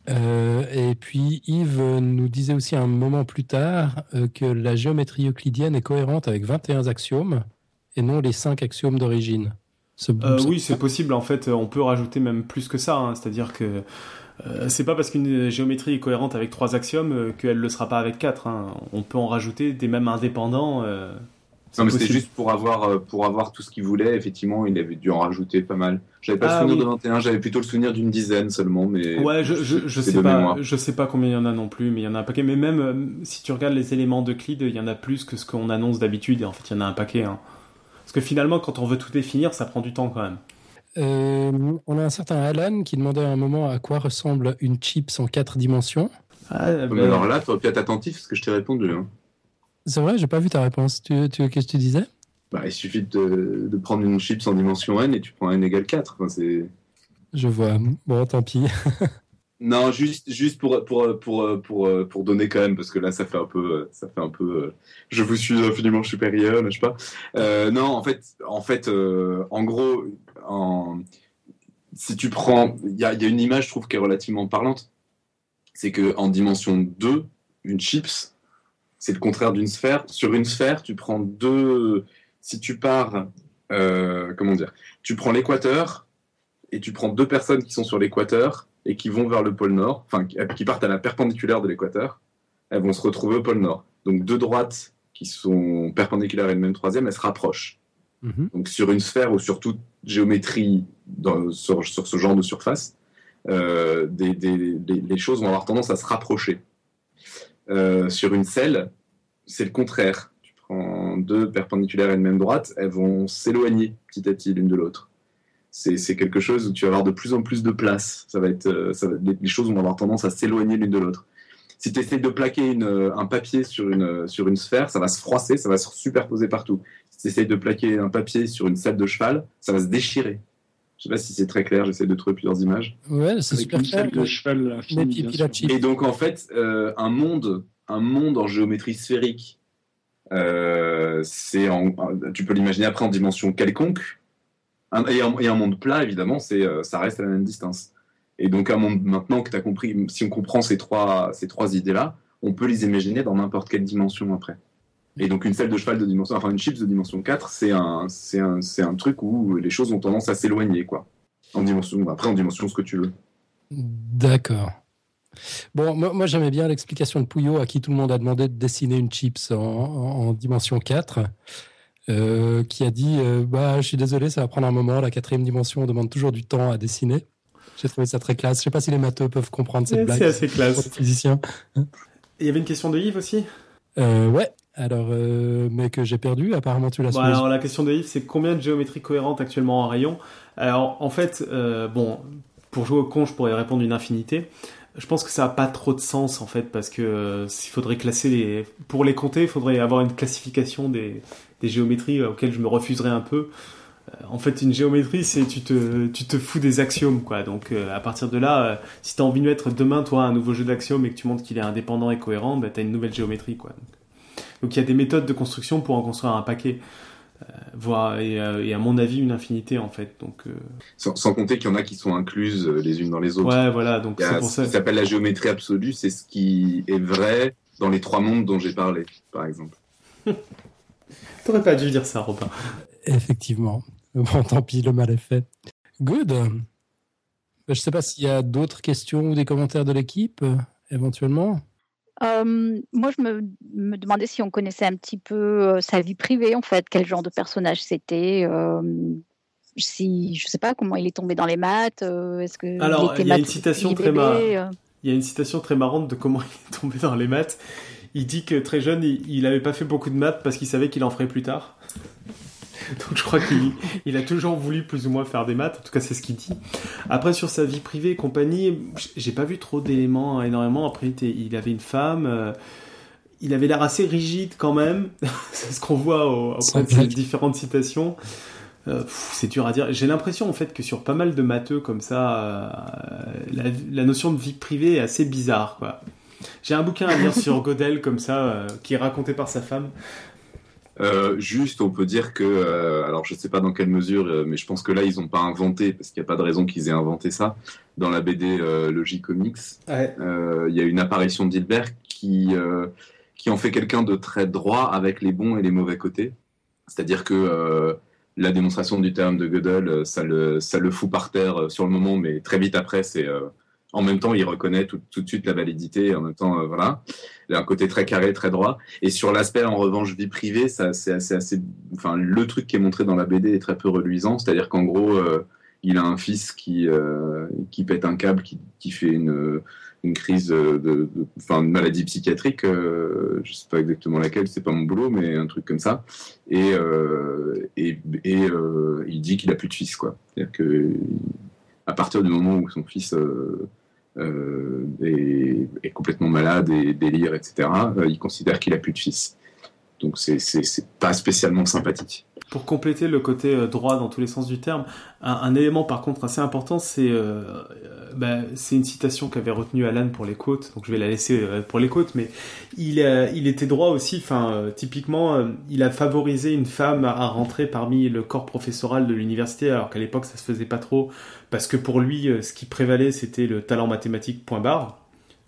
Et puis Yves nous disait aussi un moment plus tard que la géométrie euclidienne est cohérente avec 21 axiomes et non les cinq axiomes d'origine. Euh, oui, c'est possible. En fait, on peut rajouter même plus que ça. Hein. C'est-à-dire que euh, c'est pas parce qu'une géométrie est cohérente avec trois axiomes euh, qu'elle ne le sera pas avec quatre. Hein. On peut en rajouter des mêmes indépendants. Non, mais c'était juste pour avoir, pour avoir tout ce qu'il voulait. Effectivement, il avait dû en rajouter pas mal. J'avais pas le ah souvenir de 21, j'avais plutôt le souvenir d'une dizaine seulement. Mais ouais, je, je, je sais pas, je sais pas combien il y en a non plus, mais il y en a un paquet. Mais même si tu regardes les éléments de Clyde, il y en a plus que ce qu'on annonce d'habitude. Et en fait, il y en a un paquet. Hein. Parce que finalement, quand on veut tout définir, ça prend du temps quand même. Euh, on a un certain Alan qui demandait à un moment à quoi ressemble une chips en quatre dimensions. Ah, ben... alors là, tu aurais pu être attentif parce que je t'ai répondu. Hein. C'est vrai, j'ai pas vu ta réponse. Tu, tu, Qu'est-ce que tu disais? Bah, Il suffit de, de, prendre une chips en dimension n et tu prends n égale 4. Enfin, je vois. Bon, tant pis. [LAUGHS] Non, juste, juste pour, pour, pour, pour, pour donner quand même, parce que là, ça fait un peu, ça fait un peu, je vous suis infiniment supérieur, je sais pas? Euh, non, en fait, en fait, euh, en gros, en, si tu prends, il y a, y a, une image, je trouve, qui est relativement parlante. c'est que en dimension 2, une chips, c'est le contraire d'une sphère. Sur une sphère, tu prends deux. Si tu pars, euh, comment dire, tu prends l'équateur et tu prends deux personnes qui sont sur l'équateur et qui vont vers le pôle nord, enfin qui partent à la perpendiculaire de l'équateur, elles vont se retrouver au pôle nord. Donc deux droites qui sont perpendiculaires et le même troisième, elles se rapprochent. Mhm. Donc sur une sphère ou sur toute géométrie dans, sur, ce genre de surface, euh, les choses vont avoir tendance à se rapprocher. Euh, sur une selle, c'est le contraire. Tu prends deux perpendiculaires et une même droite, elles vont s'éloigner petit à petit l'une de l'autre. C'est quelque chose où tu vas avoir de plus en plus de place. Ça va être, euh, ça les choses vont avoir tendance à s'éloigner l'une de l'autre. Si tu essaies de plaquer un papier sur une, sur une sphère, ça va se froisser, ça va se superposer partout. Si tu essaies de plaquer un papier sur une selle de cheval, ça va se déchirer. Je sais pas si c'est très clair, j'essaie de trouver plusieurs images. Ouais, c'est super clair. De cheval et donc en fait, euh, un monde, un monde en géométrie sphérique, euh, c'est tu peux l'imaginer après en dimension quelconque. et, un, monde plat, évidemment, c'est, euh, ça reste à la même distance. Et donc un monde maintenant que tu as compris, si on comprend ces trois, ces trois idées-là, on peut les imaginer dans n'importe quelle dimension après. Et donc une selle de cheval de dimension, enfin une chips de dimension 4, c'est un, c'est un, c'est un truc où les choses ont tendance à s'éloigner, quoi. En dimension, après en dimension ce que tu veux. D'accord. Bon, moi, j'aimais bien l'explication de Pouillot à qui tout le monde a demandé de dessiner une chips en, dimension 4, euh, qui a dit euh, bah, Je suis désolé, ça va prendre un moment, la quatrième dimension, on demande toujours du temps à dessiner. J'ai trouvé ça très classe. Je sais pas si les matheux peuvent comprendre cette blague. C'est assez classe. Physicien. Il y avait une question de Yves aussi? Euh, Ouais. Alors, euh, mais que j'ai perdu, apparemment tu l'as bon, Alors, la question de Yves, c'est combien de géométrie cohérente actuellement en rayon Alors, en fait, euh, bon, pour jouer au con, je pourrais répondre une infinité. Je pense que ça n'a pas trop de sens, en fait, parce que euh, s'il faudrait classer les. Pour les compter, il faudrait avoir une classification des, des géométries auxquelles je me refuserais un peu. En fait, une géométrie, c'est tu te, tu te fous des axiomes, quoi. Donc, à partir de là, si tu as envie de mettre demain, toi, un nouveau jeu d'axiomes et que tu montres qu'il est indépendant et cohérent, bah, tu as une nouvelle géométrie, quoi. Donc il y a des méthodes de construction pour en construire un paquet. Euh, voire, euh, et, à mon avis une infinité en fait. Donc, euh, sans, compter qu'il y en a qui sont incluses les unes dans les autres. Ouais, voilà. Donc c'est pour ça. Ce qui s'appelle la géométrie absolue, c'est ce qui est vrai dans les trois mondes dont j'ai parlé, par exemple. [LAUGHS] T'aurais pas dû dire ça, Robin. Effectivement. Bon, tant pis, le mal est fait. Good. Je sais pas s'il y a d'autres questions ou des commentaires de l'équipe, éventuellement. Euh, moi, je me, demandais si on connaissait un petit peu euh, sa vie privée, en fait, quel genre de personnage c'était. Euh, si, je sais pas comment il est tombé dans les maths. Est-ce que Alors, il, y a une citation très Il y a une citation très marrante de comment il est tombé dans les maths. Il dit que très jeune, il n'avait pas fait beaucoup de maths parce qu'il savait qu'il en ferait plus tard. [LAUGHS] Donc je crois qu'il a toujours voulu plus ou moins faire des maths, en tout cas c'est ce qu'il dit. Après sur sa vie privée et compagnie, j'ai pas vu trop d'éléments hein, énormément. Après il avait une femme, euh, il avait l'air assez rigide quand même, [LAUGHS] c'est ce qu'on voit au, auprès de ces différentes citations. Euh, c'est dur à dire. J'ai l'impression en fait que sur pas mal de matheux comme ça, euh, la, notion de vie privée est assez bizarre quoi. J'ai un bouquin à lire sur Godel comme ça, qui est raconté par sa femme. Euh, juste, on peut dire que, euh, alors je ne sais pas dans quelle mesure, euh, mais je pense que là, ils n'ont pas inventé, parce qu'il n'y a pas de raison qu'ils aient inventé ça, dans la BD Logic Comics. Il y a une apparition d'Hilbert qui, qui en fait quelqu'un de très droit avec les bons et les mauvais côtés. C'est-à-dire que la démonstration du terme de Gödel, ça le, ça le fout par terre sur le moment, mais très vite après, c'est en même temps, il reconnaît tout, de suite la validité. En même temps, euh, voilà, il a un côté très carré, très droit. Et sur l'aspect, en revanche, vie privée, ça, c'est assez, assez, enfin, le truc qui est montré dans la BD est très peu reluisant. C'est-à-dire qu'en gros, euh, il a un fils qui, euh, qui pète un câble, qui, qui fait une, une crise de, enfin, une maladie psychiatrique. je sais pas exactement laquelle, c'est pas mon boulot, mais un truc comme ça. Et, et, et il dit qu'il a plus de fils, quoi. C'est-à-dire que à partir du moment où son fils euh, est, complètement malade et délire, etc., euh, il considère qu'il a plus de fils. Donc c'est pas spécialement sympathique pour compléter le côté euh, droit dans tous les sens du terme, un, élément par contre assez important, c'est euh, bah, c'est une citation qu'avait retenue Alan pour les côtes, donc je vais la laisser pour les côtes, mais il, il était droit aussi, enfin typiquement, il a favorisé une femme à, rentrer parmi le corps professoral de l'université, alors qu'à l'époque ça se faisait pas trop, parce que pour lui, ce qui prévalait c'était le talent mathématique point barre.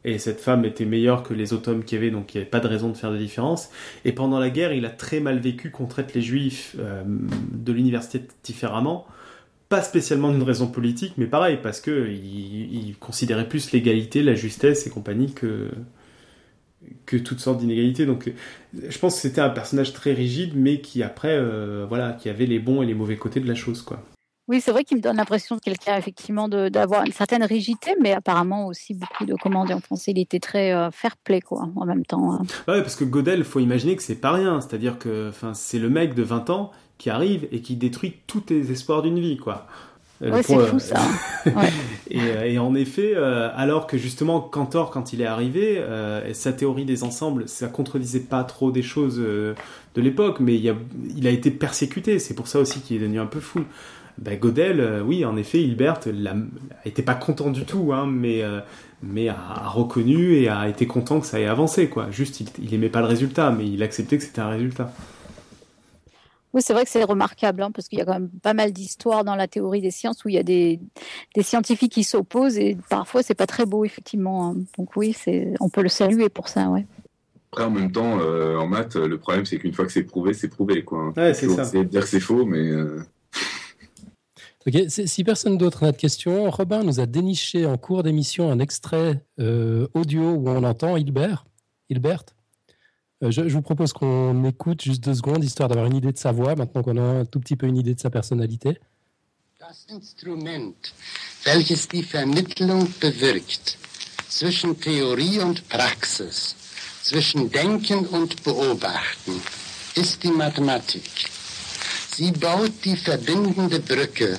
Et cette femme était meilleure que les autres hommes qu'il y avait, donc il n'y avait pas de raison de faire de différence. Et pendant la guerre, il a très mal vécu qu'on traite les juifs euh, de l'université différemment, pas spécialement d'une raison politique, mais pareil, parce que il, considérait plus l'égalité, la justesse et compagnie que, que toutes sortes d'inégalités. Donc je pense que c'était un personnage très rigide, mais qui après, euh, voilà, qui avait les bons et les mauvais côtés de la chose, quoi. Oui, c'est vrai qu'il me donne l'impression de quelqu'un effectivement d'avoir une certaine rigidité, mais apparemment aussi beaucoup de commandes en français. Il était très euh, fair play quoi, en même temps. Hein. Ouais, parce que Godel, faut imaginer que c'est pas rien. C'est-à-dire que, enfin, c'est le mec de 20 ans qui arrive et qui détruit tous les espoirs d'une vie, quoi. Euh, ouais, c'est fou ça. [LAUGHS] Euh, et, en effet, alors que justement Cantor, quand il est arrivé, sa théorie des ensembles, ça contredisait pas trop des choses de l'époque, mais il a, il a été persécuté. C'est pour ça aussi qu'il est devenu un peu fou ben Godel, euh, oui, en effet, Hilbert n'était pas content du tout, hein, mais, euh, mais a, reconnu et a été content que ça ait avancé. Quoi. Juste, il, il aimait pas le résultat, mais il acceptait que c'était un résultat. Oui, c'est vrai que c'est remarquable, hein, parce qu'il y a quand même pas mal d'histoires dans la théorie des sciences où il y a des, des scientifiques qui s'opposent et parfois c'est pas très beau, effectivement. Hein. Donc oui, on peut le saluer pour ça, ouais. Après, en même temps, euh, en maths, le problème c'est qu'une fois que c'est prouvé, c'est prouvé, quoi. Ouais, c'est ça. C'est dire que c'est faux, mais. Ok, si personne d'autre n'a de questions, Robin nous a déniché en cours d'émission un extrait euh, audio où on entend Hilbert. Hilbert. Euh, je, vous propose qu'on écoute juste deux secondes, histoire d'avoir une idée de sa voix, maintenant qu'on a un tout petit peu une idée de sa personnalité. Das Instrument, welches die Vermittlung bewirkt zwischen Theorie und Praxis, zwischen Denken und Beobachten, ist die Mathematik. Sie baut die verbindende Brücke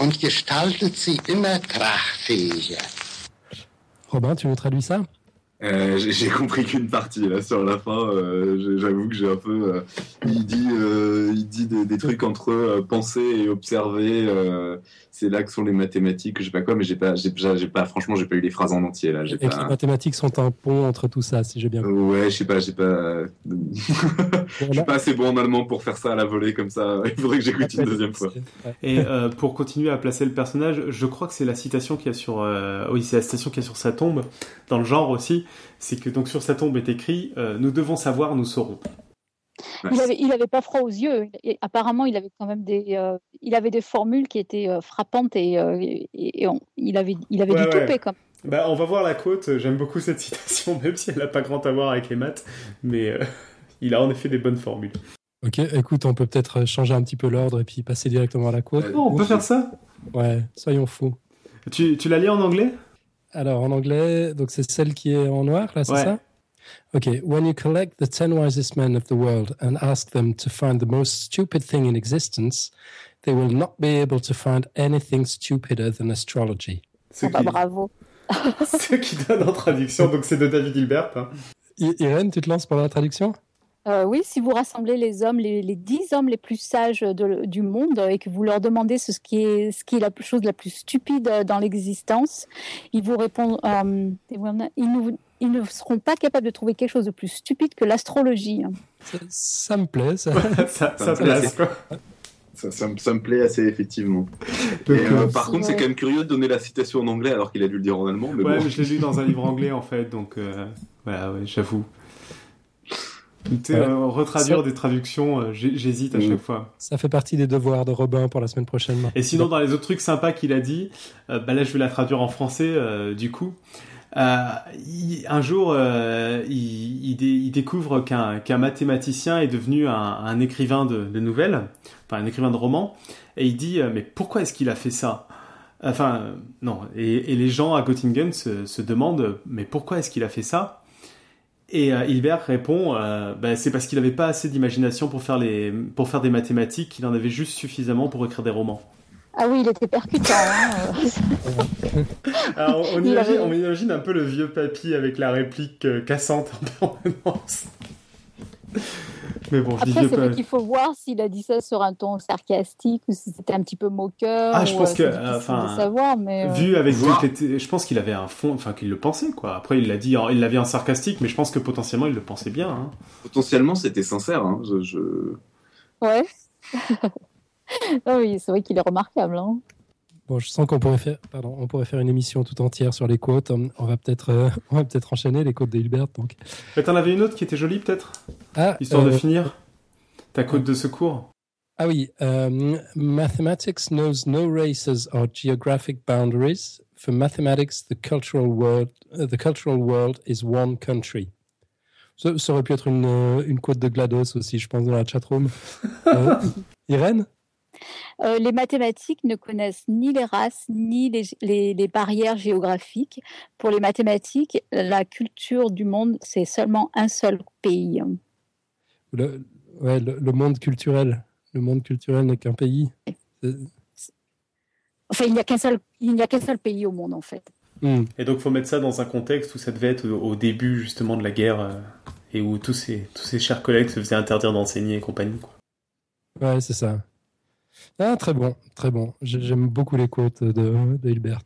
und gestaltet sie immer tragfähiger. Robin, tu veux traduire ça euh, j'ai compris qu'une partie là sur la fin. Euh, j'avoue que j'ai un peu. Euh, il dit, il dit des, trucs entre penser et observer. c'est là que sont les mathématiques. Je sais pas quoi, mais j'ai pas, j'ai pas. Franchement, j'ai pas eu les phrases en entier là. Et pas... les mathématiques sont un pont entre tout ça, si j'ai bien. compris. ouais, je sais pas, j'ai pas. [LAUGHS] je suis pas assez bon en allemand pour faire ça à la volée comme ça. Il faudrait que j'écoute une deuxième fois. Et pour continuer à placer le personnage, je crois que c'est la citation qu'il y a sur. oui, c'est la citation qu'il y a sur sa tombe, dans le genre aussi c'est que donc sur sa tombe est écrit euh, Nous devons savoir, nous saurons. Il n'avait pas froid aux yeux. Et apparemment, il avait quand même des, euh, il avait des formules qui étaient euh, frappantes et, il avait, il avait du comme. Bah, on va voir la quote. J'aime beaucoup cette [LAUGHS] citation, même si elle n'a pas grand à voir avec les maths, mais [LAUGHS] il a en effet des bonnes formules. Ok, écoute, on peut peut-être changer un petit peu l'ordre et puis passer directement à la quote. on peut faire ça? Ouais, soyons fous. Tu, tu la lis en anglais? Alors, en anglais, donc c'est celle qui est en noir, là, c'est ça? OK. When you collect the 10 wisest men of the world and ask them to find the most stupid thing in existence, they will not be able to find anything stupider than astrology. Ah bah, bravo. [LAUGHS] Ce qui donne en traduction, donc c'est de David Hilbert. Hein. Irène, tu te lances pour la traduction? Euh, oui, si vous rassemblez les hommes, les, dix hommes les plus sages du monde et que vous leur demandez ce, qui, est, ce qui est la chose la plus stupide dans l'existence, ils vous répondent, euh, ils, ne, seront pas capables de trouver quelque chose de plus stupide que l'astrologie. Ça, me plaît, ça. [LAUGHS] ça, ça, place, quoi. Ça, me plaît assez effectivement. Euh, par contre, c'est quand même curieux de donner la citation en anglais alors qu'il a dû le dire en allemand. Mais ouais, je l'ai lu dans un livre [LAUGHS] anglais en fait, donc voilà, j'avoue. Euh, retraduire des traductions, euh, j'hésite à mm. chaque fois. Ça fait partie des devoirs de Robin pour la semaine prochaine. Et sinon, dans les autres trucs sympas qu'il a dit, euh, bah là je vais la traduire en français du coup. un jour, il, découvre qu'un mathématicien est devenu un, écrivain de, nouvelles, enfin un écrivain de romans, et il dit mais pourquoi est-ce qu'il a fait ça? Enfin non, et, les gens à Göttingen se, se demandent mais pourquoi est-ce qu'il a fait ça? Et euh, Hilbert répond, euh, bah, c'est parce qu'il n'avait pas assez d'imagination pour faire les, pour faire des mathématiques, qu'il en avait juste suffisamment pour écrire des romans. Ah oui, il était percutant. Hein, Alors, on, imagine, on, imagine, un peu le vieux papy avec la réplique euh, cassante en permanence. Mais bon, Après, c'est vrai qu'il faut voir s'il a dit ça sur un ton sarcastique ou si c'était un petit peu moqueur. Ah, je pense que, enfin, savoir, mais euh, vu avec je pense qu'il avait un fond, enfin qu'il le pensait quoi. Après, il l'a dit, il l'avait en sarcastique, mais je pense que potentiellement il le pensait bien. Hein. Potentiellement, c'était sincère. Hein. Ouais. [LAUGHS] Ah oui, c'est vrai qu'il est remarquable. Hein. Bon, je sens qu'on pourrait faire, pardon, on pourrait faire une émission tout entière sur les côtes. On va peut-être, euh, [LAUGHS] on va peut-être enchaîner les côtes d'Hilbert. Donc. Mais t'en avais une autre qui était jolie peut-être, Ah, histoire de euh, finir. Ta côte de secours. Ah oui, euh, mathematics knows no races or geographic boundaries. For mathematics, the cultural world, uh, the cultural world is one country. Ça, ça aurait pu être une, une quote de GLaDOS aussi, je pense, dans la chatroom. [LAUGHS] Euh, Irène? Euh, les mathématiques ne connaissent ni les races ni les, les- les barrières géographiques. Pour les mathématiques, la culture du monde, c'est seulement un seul pays. le, ouais, le, le monde culturel. Le monde culturel n'est qu'un pays. Enfin, il n'y a qu'un seul, il n'y a qu'un seul pays au monde en fait. hmm. Et donc faut mettre ça dans un contexte où ça devait être au, au début justement de la guerre euh, et où tous ces, tous ces chers collègues se faisaient interdire d'enseigner et compagnie. Quoi. Ouais, c'est ça. Ah, très bon, très bon. J'ai- J'aime beaucoup les quotes de, de Hilbert.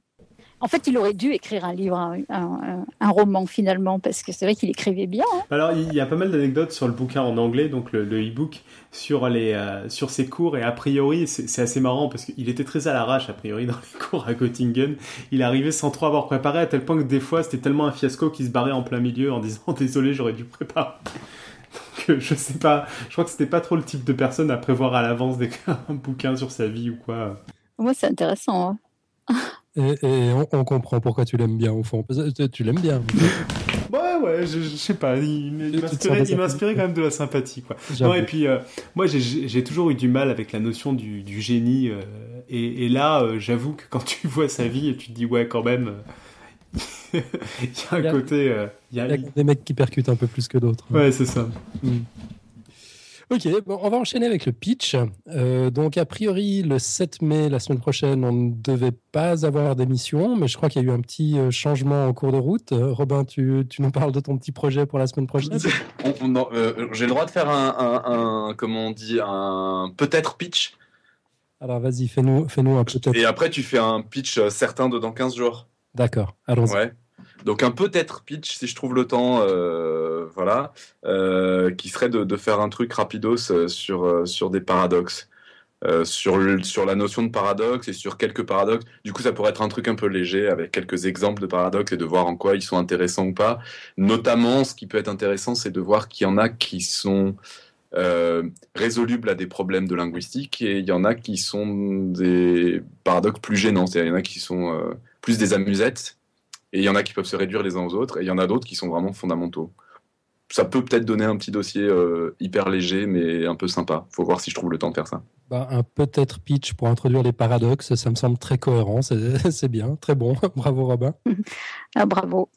En fait, il aurait dû écrire un livre, un, un- un roman finalement, parce que c'est vrai qu'il écrivait bien. hein. Alors il y a pas mal d'anecdotes sur le bouquin en anglais, donc le, le e-book, sur, les, euh, sur ses cours et a priori c'est c'est assez marrant parce qu'il était très à l'arrache a priori dans les [LAUGHS] cours à Göttingen. Il arrivait sans trop avoir préparé à tel point que des fois c'était tellement un fiasco qu'il se barrait en plein milieu en disant [LAUGHS] désolé j'aurais dû préparer. Euh, je sais pas, je crois que c'était pas trop le type de personne à prévoir à l'avance d'écrire un [LAUGHS] bouquin sur sa vie ou quoi. Moi, c'est intéressant. hein. Et, et on, on comprend pourquoi tu l'aimes bien, au fond. Que Tu l'aimes bien. Ouais ouais, je, je sais pas, il, il m'inspirait quand même de la sympathie quoi. Non, et puis euh, moi j'ai- toujours eu du mal avec la notion du, du génie euh, et, et là euh, j'avoue que quand tu [LAUGHS] vois sa vie tu te dis ouais quand même euh, [LAUGHS] il y a un Il y a- côté euh, il y a- y a des mecs qui percutent un peu plus que d'autres. ouais c'est ça Ok, bon, on va enchaîner avec le pitch. Euh, donc, a priori, le 7 mai, la semaine prochaine, on ne devait pas avoir d'émission, mais je crois qu'il y a eu un petit euh, changement en cours de route. Euh, Robin, tu, tu nous parles de ton petit projet pour la semaine prochaine? Euh, J'ai le droit de faire un, un- un- comment on dit, un peut-être pitch? Alors, vas-y, fais-nous fais un peut-être. Et après, tu fais un pitch euh, certain de dans 15 jours. D'accord, allons-y. Ouais. Donc un peut-être pitch, si je trouve le temps, euh, voilà, euh, qui serait de, faire un truc rapidos euh, sur, sur des paradoxes. Sur, sur la notion de paradoxe et sur quelques paradoxes. Du coup, ça pourrait être un truc un peu léger avec quelques exemples de paradoxes et de voir en quoi ils sont intéressants ou pas. Notamment, ce qui peut être intéressant, c'est de voir qu'il y en a qui sont résolubles à des problèmes de linguistique et il y en a qui sont des paradoxes plus gênants. C'est-à-dire, il y en a qui sont plus des amusettes et il y en a qui peuvent se réduire les uns aux autres et il y en a d'autres qui sont vraiment fondamentaux. Ça peut peut-être donner un petit dossier euh, hyper léger mais un peu sympa. Faut voir si je trouve le temps de faire ça. Bah, un peut-être pitch pour introduire les paradoxes, ça me semble très cohérent, c'est [LAUGHS] c'est bien, très bon. [LAUGHS] Bravo, Robin. Ah, bravo.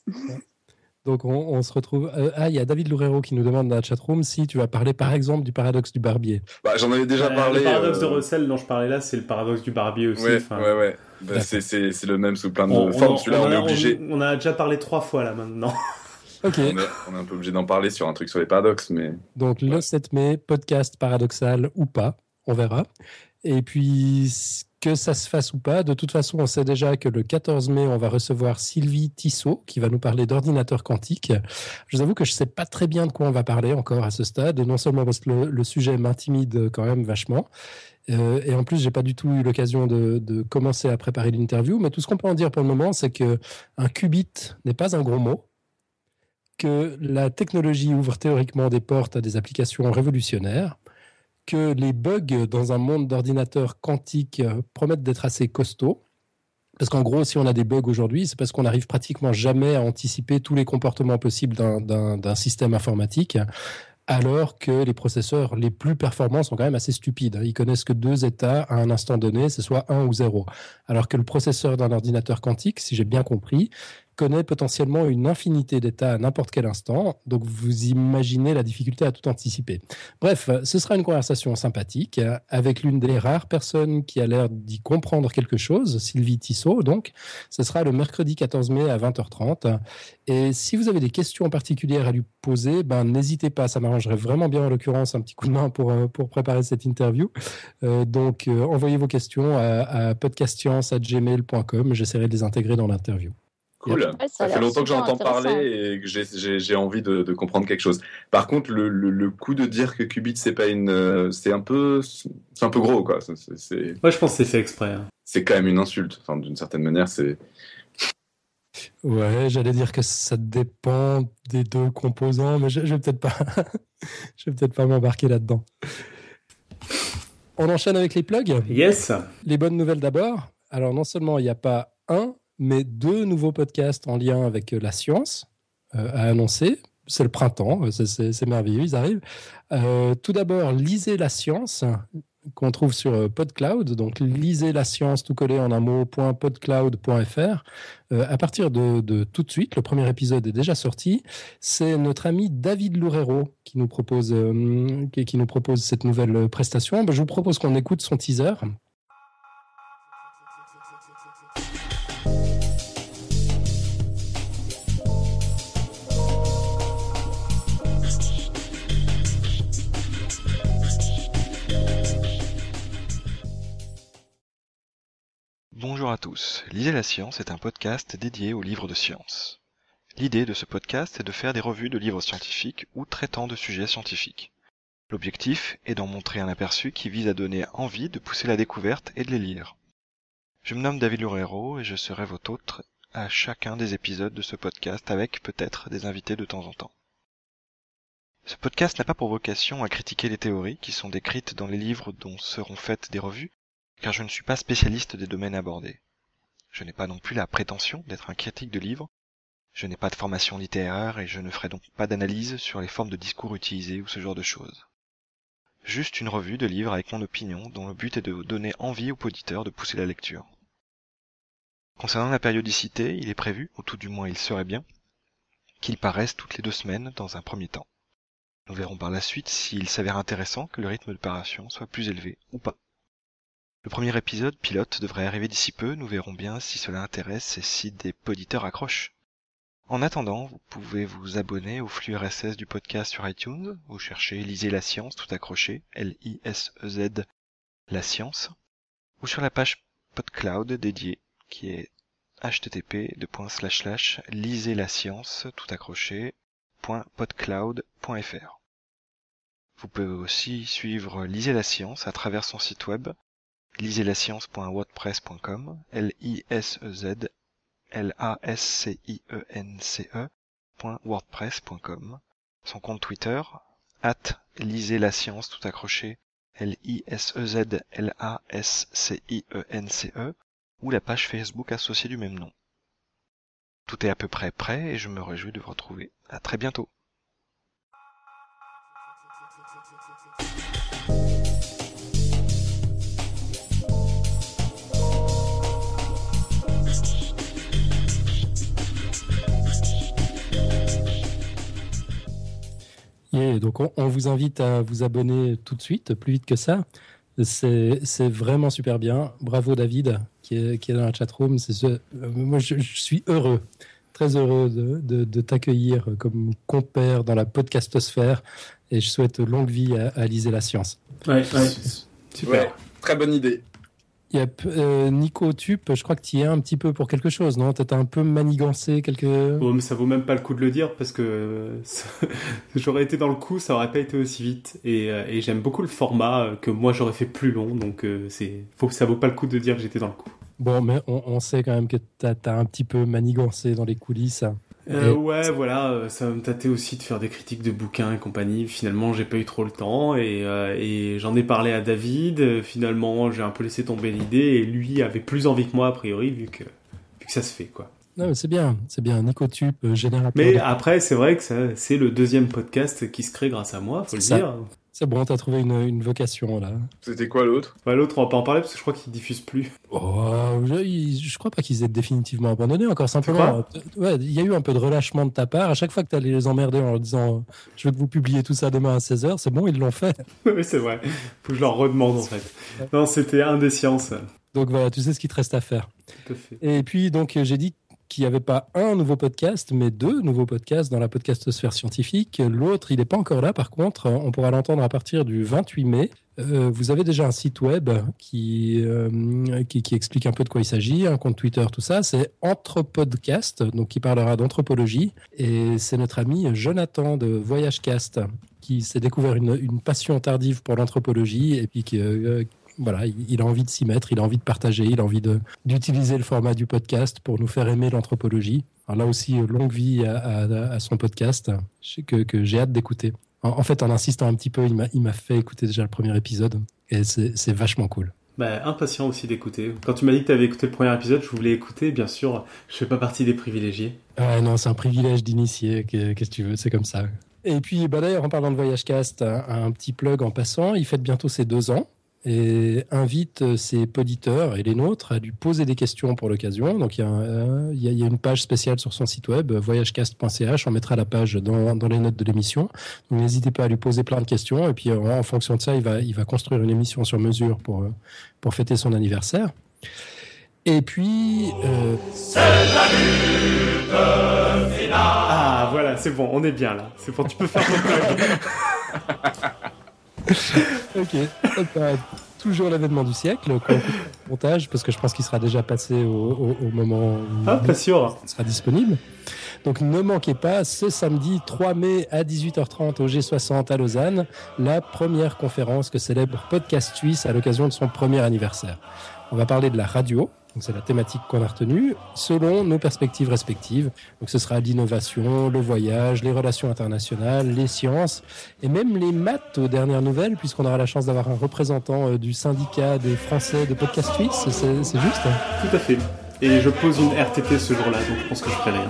Donc, on, on se retrouve. euh, ah, il y a David Loureiro qui nous demande dans la chatroom si tu vas parler, par exemple, du paradoxe du barbier. Bah, J'en avais déjà Euh, parlé. le paradoxe euh, de Russell dont je parlais là c'est le paradoxe du barbier aussi Ouais, ouais, ouais. Bah, c'est- c'est c'est le même sous plein de on, formes. Celui-là, on est a- obligé. on- on a déjà parlé trois fois là maintenant Ok, On est, on est un peu obligé d'en parler sur un truc sur les paradoxes, mais donc le Ouais. 7 mai, podcast paradoxal ou pas, on verra. Et puis, que ça se fasse ou pas, de toute façon, on sait déjà que le 14 mai, on va recevoir Sylvie Tissot qui va nous parler d'ordinateur quantique. Je vous avoue que je ne sais pas très bien de quoi on va parler encore à ce stade, non seulement parce que le, le sujet m'intimide quand même vachement, euh, et en plus, j'ai pas du tout eu l'occasion de, de commencer à préparer l'interview, mais tout ce qu'on peut en dire pour le moment, c'est que un qubit n'est pas un gros mot, que la technologie ouvre théoriquement des portes à des applications révolutionnaires, que les bugs dans un monde d'ordinateurs quantiques euh, promettent d'être assez costauds. Parce qu'en gros, si on a des bugs aujourd'hui, c'est parce qu'on n'arrive pratiquement jamais à anticiper tous les comportements possibles d'un- système informatique, alors que les processeurs les plus performants sont quand même assez stupides. Ils connaissent que deux états à un instant donné, c'est soit 1 ou 0. Alors que le processeur d'un ordinateur quantique, si j'ai bien compris, connaît potentiellement une infinité d'états à n'importe quel instant. Donc vous imaginez la difficulté à tout anticiper. Bref, ce sera une conversation sympathique avec l'une des rares personnes qui a l'air d'y comprendre quelque chose, Sylvie Tissot. Donc, ce sera le mercredi 14 mai à 20h30. Et si vous avez des questions particulières à lui poser, ben n'hésitez pas. Ça m'arrangerait vraiment bien en l'occurrence un petit coup de main pour euh, pour préparer cette interview. Euh, donc, euh, envoyez vos questions à, à podcastscience@gmail.com. J'essaierai de les intégrer dans l'interview. Cool. Ouais, ça fait longtemps que j'entends parler et que j'ai- envie de, de comprendre quelque chose. Par contre, le, le, le coup de dire que qubit c'est pas une, euh, c'est un peu, c'est un peu gros quoi. Moi je pense que c'est fait exprès hein. c'est quand même une insulte. Enfin, d'une certaine manière, c'est. Ouais, j'allais dire que ça dépend des deux composants, mais je, je vais peut-être pas, [LAUGHS] je vais peut-être pas m'embarquer là-dedans. On enchaîne avec les plugs? Yes. Les bonnes nouvelles d'abord. Alors non seulement il n'y a pas un, mais deux nouveaux podcasts en lien avec la science euh, à annoncer. C'est le printemps, c'est merveilleux, ils arrivent. Euh, tout d'abord, lisez la science qu'on trouve sur euh, PodCloud. Donc, lisez la science tout collé en un mot, .podcloud.fr. Euh, à partir de, tout de suite, le premier épisode est déjà sorti. C'est notre ami David Loureiro qui nous propose, euh, qui, nous propose cette nouvelle prestation. Ben, je vous propose qu'on écoute son teaser. Bonjour à tous, Lisez la science est un podcast dédié aux livres de science. L'idée de ce podcast est de faire des revues de livres scientifiques ou traitant de sujets scientifiques. L'objectif est d'en montrer un aperçu qui vise à donner envie de pousser la découverte et de les lire. Je me nomme David Loureiro et je serai votre hôte à chacun des épisodes de ce podcast avec peut-être des invités de temps en temps. Ce podcast n'a pas pour vocation à critiquer les théories qui sont décrites dans les livres dont seront faites des revues, car je ne suis pas spécialiste des domaines abordés. Je n'ai pas non plus la prétention d'être un critique de livres, je n'ai pas de formation littéraire et je ne ferai donc pas d'analyse sur les formes de discours utilisées ou ce genre de choses. Juste une revue de livres avec mon opinion dont le but est de donner envie aux auditeurs de pousser la lecture. Concernant la périodicité, il est prévu, ou tout du moins il serait bien, qu'il paraisse toutes les deux semaines dans un premier temps. Nous verrons par la suite s'il s'avère intéressant que le rythme de parution soit plus élevé ou pas. Le premier épisode pilote devrait arriver d'ici peu, nous verrons bien si cela intéresse et si des poditeurs accrochent. En attendant, vous pouvez vous abonner au flux RSS du podcast sur iTunes, vous cherchez Lisez la science tout accroché, L-I-S-E-Z, la science, ou sur la page PodCloud dédiée, qui est http lisez la science tout accroché .podcloud.fr. Vous pouvez aussi suivre Lisez la science à travers son site web lisez-la-science.wordpress.com, L-I-S-E-Z, L-A-S-C-I-E-N-C-E.wordpress.com, son compte Twitter, at lisez la science tout accroché, L-I-S-E-Z, L-A-S-C-I-E-N-C-E, ou la page Facebook associée du même nom. Tout est à peu près prêt et je me réjouis de vous retrouver. À très bientôt. Donc on, vous invite à vous abonner tout de suite, plus vite que ça. C'est vraiment super bien. Bravo David qui est, qui est dans la chatroom. Ce, moi je, suis heureux, très heureux de, de, t'accueillir comme compère dans la podcastosphère et je souhaite longue vie à, à Liser la Science. Ouais, super. très bonne idée. Yep. Euh, Nico Tup, je crois que tu y es un petit peu pour quelque chose, non? T'as un peu manigancé quelque... Oh, mais ça vaut même pas le coup de le dire parce que [LAUGHS] j'aurais été dans le coup, ça aurait pas été aussi vite. Et, euh, et j'aime beaucoup le format euh, que moi j'aurais fait plus long, donc c'est faut, ça vaut pas le coup de dire que j'étais dans le coup. Bon, mais on, on sait quand même que t'as as un petit peu manigancé dans les coulisses. Euh, ouais, voilà, euh, ça me tâtait aussi de faire des critiques de bouquins et compagnie. Finalement, j'ai pas eu trop le temps et, euh, et j'en ai parlé à David. Finalement, j'ai un peu laissé tomber l'idée et lui avait plus envie que moi a priori vu que, vu que ça se fait quoi. Non, c'est bien, c'est bien. Nicotube, générateur. Mais après, c'est vrai que c'est le deuxième podcast qui se crée grâce à moi, faut le dire. C'est bon, t'as trouvé une, une, vocation là. C'était quoi l'autre? Bah, L'autre, on va pas en parler parce que je crois qu'il diffuse plus. Oh, je, je, crois pas qu'ils aient définitivement abandonné, encore simplement. Ouais, il y a eu un peu de relâchement de ta part. À chaque fois que t'allais les emmerder en leur disant Je veux que vous publiez tout ça demain à 16h, c'est bon, ils l'ont fait. [LAUGHS] oui, c'est vrai. Faut que je leur redemande en fait. Non, c'était un des sciences. Donc voilà, tu sais ce qu'il te reste à faire. Tout à fait. Et puis, donc, j'ai dit qu'il n'y avait pas un nouveau podcast, mais deux nouveaux podcasts dans la podcastosphère scientifique. L'autre, il n'est pas encore là, par contre, on pourra l'entendre à partir du 28 mai. Euh, vous avez déjà un site web qui, euh, qui, qui, explique un peu de quoi il s'agit, un compte Twitter, tout ça. C'est Anthropodcast, donc qui parlera d'anthropologie. Et c'est notre ami Jonathan de Voyagecast qui s'est découvert une, une, passion tardive pour l'anthropologie et puis qui, euh, voilà, il, a envie de s'y mettre, il a envie de partager, il a envie d'utiliser le format du podcast pour nous faire aimer l'anthropologie. Alors là aussi, longue vie à, son podcast que, que j'ai hâte d'écouter. En, fait, en insistant un petit peu, il m'a fait écouter déjà le premier épisode et c'est vachement cool. Bah, impatient aussi d'écouter. Quand tu m'as dit que tu avais écouté le premier épisode, je voulais écouter. Bien sûr, je fais pas partie des privilégiés. Ah non, c'est un privilège d'initier. Qu'est-ce que tu veux C'est comme ça. Et puis, bah d'ailleurs, en parlant de Voyage Cast, un, petit plug en passant. Il fête bientôt ses deux ans et invite ses poditeurs et les nôtres à lui poser des questions pour l'occasion. Donc il y, a, euh, il, y a, une page spéciale sur son site web, voyagecast.ch. On mettra la page dans, dans les notes de l'émission. Donc n'hésitez pas à lui poser plein de questions. Et puis en fonction de ça, il va, il va construire une émission sur mesure pour, euh, pour fêter son anniversaire. Et puis... Euh... Ah voilà, c'est bon, on est bien là. C'est bon, tu peux faire ton [LAUGHS] [LAUGHS] ok. toujours l'événement du siècle, montage, parce que je pense qu'il sera déjà passé au, moment où ah, pas sûr. il sera disponible. Donc ne manquez pas, ce samedi 3 mai à 18h30 au G60 à Lausanne, la première conférence que célèbre Podcast Suisse à l'occasion de son premier anniversaire. On va parler de la radio, c'est la thématique qu'on a retenue, selon nos perspectives respectives. Donc ce sera l'innovation, le voyage, les relations internationales, les sciences et même les maths aux dernières nouvelles, puisqu'on aura la chance d'avoir un représentant euh, du syndicat des Français de podcast suisse. C'est juste Tout à fait. Et je pose une RTT ce jour-là, donc je pense que je ferai rien.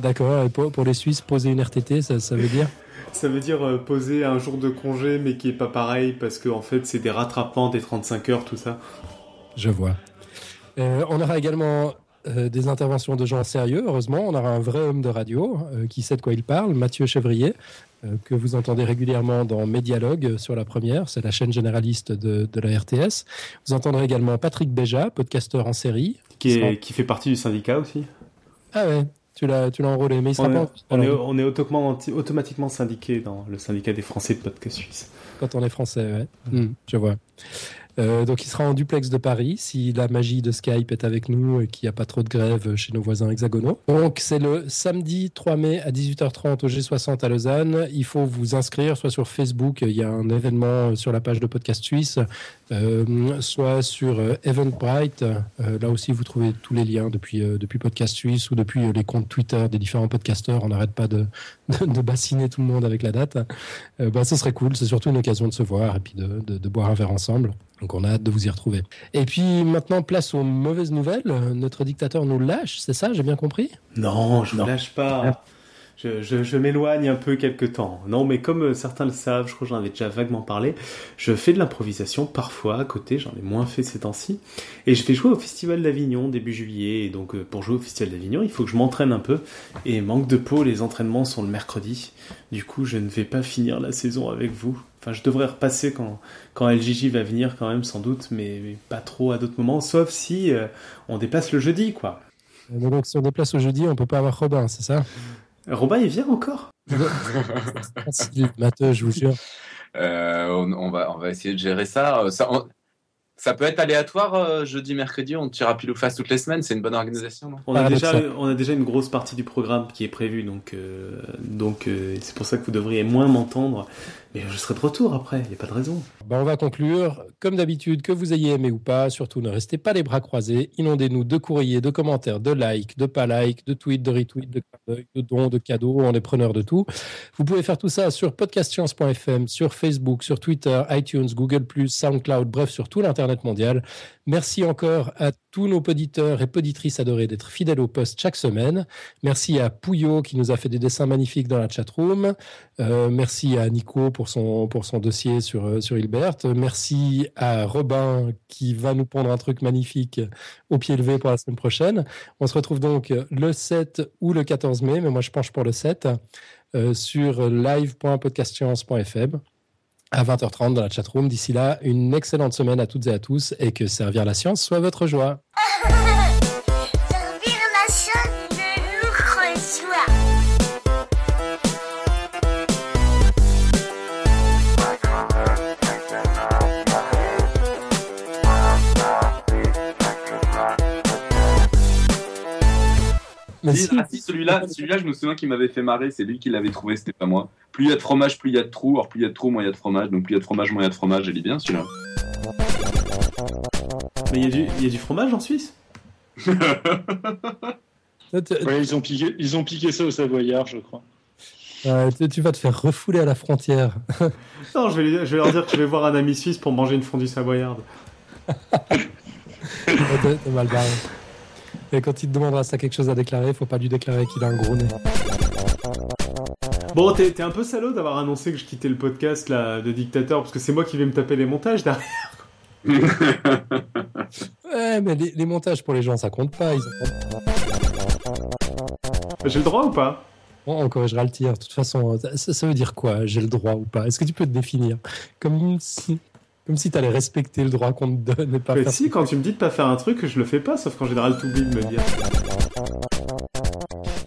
D'accord. Et pour, les Suisses, poser une RTT, ça, veut dire [LAUGHS] ça veut dire euh, poser un jour de congé, mais qui est pas pareil parce qu'en en fait c'est des rattrapements des 35 heures, tout ça. Je vois. Euh, on aura également euh, des interventions de gens sérieux, heureusement. On aura un vrai homme de radio euh, qui sait de quoi il parle, Mathieu Chevrier, que vous entendez régulièrement dans Médialogue sur la première, c'est la chaîne généraliste de, la RTS. Vous entendrez également Patrick Béja, podcasteur en série. Qui, qui fait partie du syndicat aussi. Ah ouais, tu l'as, tu l'as enrôlé, mais il sera on pas. Est, on, est, on est automatiquement, automatiquement syndiqué dans le syndicat des Français de podcast suisse. Quand on est français, ouais. Hmm, je vois. Euh, donc il sera en duplex de Paris si la magie de Skype est avec nous et qu'il n'y a pas trop de grève chez nos voisins hexagonaux. Donc c'est le samedi 3 mai à 18h30 au G60 à Lausanne. Il faut vous inscrire soit sur Facebook, il y a un événement sur la page de Podcast Suisse, euh, soit sur euh, Eventbrite. là aussi vous trouvez tous les liens depuis, depuis Podcast Suisse ou depuis les comptes Twitter des différents podcasteurs. On n'arrête pas de, [LAUGHS] bassiner tout le monde avec la date. bah, ce serait cool, c'est surtout une occasion de se voir et puis de boire un verre ensemble. Donc on a hâte de vous y retrouver. Et puis maintenant, place aux mauvaises nouvelles. Notre dictateur nous lâche, c'est ça, j'ai bien compris? Non, je ne lâche pas je, m'éloigne un peu quelque temps. Non, mais comme euh, certains le savent, je crois que j'en avais déjà vaguement parlé, je fais de l'improvisation parfois à côté, j'en ai moins fait ces temps-ci. Et je vais jouer au Festival d'Avignon début juillet. Et donc euh, pour jouer au Festival d'Avignon, il faut que je m'entraîne un peu. Et manque de peau, les entraînements sont le mercredi. Du coup, je ne vais pas finir la saison avec vous. Enfin, je devrais repasser quand, quand va venir quand même, sans doute, mais, pas trop à d'autres moments, sauf si euh, on déplace le jeudi, quoi. Donc si on déplace au jeudi, on peut pas avoir Robin, c'est ça? Robin, il vient encore? Matteux, je vous jure. Euh, on, va, on va essayer de gérer ça. Ça, ça peut être aléatoire, euh, jeudi, mercredi, on tirera pile ou face toutes les semaines, c'est une bonne organisation, non? On a, déjà, on a déjà une grosse partie du programme qui est prévue, donc, euh, donc c'est pour ça que vous devriez moins m'entendre. Mais je serai de retour après, il n'y a pas de raison. Ben, on va conclure. Comme d'habitude, que vous ayez aimé ou pas, surtout ne restez pas les bras croisés. Inondez-nous de courriers, de commentaires, de likes, de pas likes, de tweets, de retweets, de, de dons, de cadeaux. On est preneurs de tout. Vous pouvez faire tout ça sur podcastchance.fm, sur Facebook, sur Twitter, iTunes, Google, SoundCloud, bref, sur tout l'Internet mondial. Merci encore à tous nos auditeurs et poditrices adorés d'être fidèles au poste chaque semaine. Merci à Pouillot qui nous a fait des dessins magnifiques dans la chatroom. Euh, merci à Nico pour son, pour son dossier sur, euh, sur Hilbert. Merci à Robin qui va nous pondre un truc magnifique au pied levé pour la semaine prochaine. On se retrouve donc le 7 ou le 14 mai, mais moi je penche pour le 7 euh, sur live.podcastscience.fm à 20h30 dans la chatroom. D'ici là, une excellente semaine à toutes et à tous et que servir la science soit votre joie. Ah, si, celui-là, celui-là, je me souviens qu'il m'avait fait marrer, c'est lui qui l'avait trouvé, c'était pas moi. Plus il y a de fromage, plus il y a de trous. Or, plus il y a de trous, moins il y a de fromage. Donc, plus il y a de fromage, moins il y a de fromage. Elle est bien celui-là. Mais il y, a du- il y a du fromage en Suisse? [LAUGHS] Ouais, ils, ont piqué, ils ont piqué ça au Savoyard, je crois. euh, tu- tu vas te faire refouler à la frontière. [LAUGHS] Non, je vais, lui- je vais leur dire que je vais voir un ami suisse pour manger une fondue savoyarde. [LAUGHS] T'es mal barré. Et quand il te demandera si t'as quelque chose à déclarer, faut pas lui déclarer qu'il a un gros nez. Bon, t'es un peu salaud d'avoir annoncé que je quittais le podcast là, de dictateur parce que c'est moi qui vais me taper les montages derrière. [LAUGHS] Ouais, mais les, les montages pour les gens, ça compte pas. Ils J'ai le droit ou pas? Bon, on corrigera le tir. De toute façon, ça, ça veut dire quoi? J'ai le droit ou pas? Est-ce que tu peux te définir? Comme si, comme si t'allais respecter le droit qu'on te donne et pas Mais faire si, quand tu me dis de pas faire un truc, je le fais pas, sauf j'ai le t'oublies de me dire.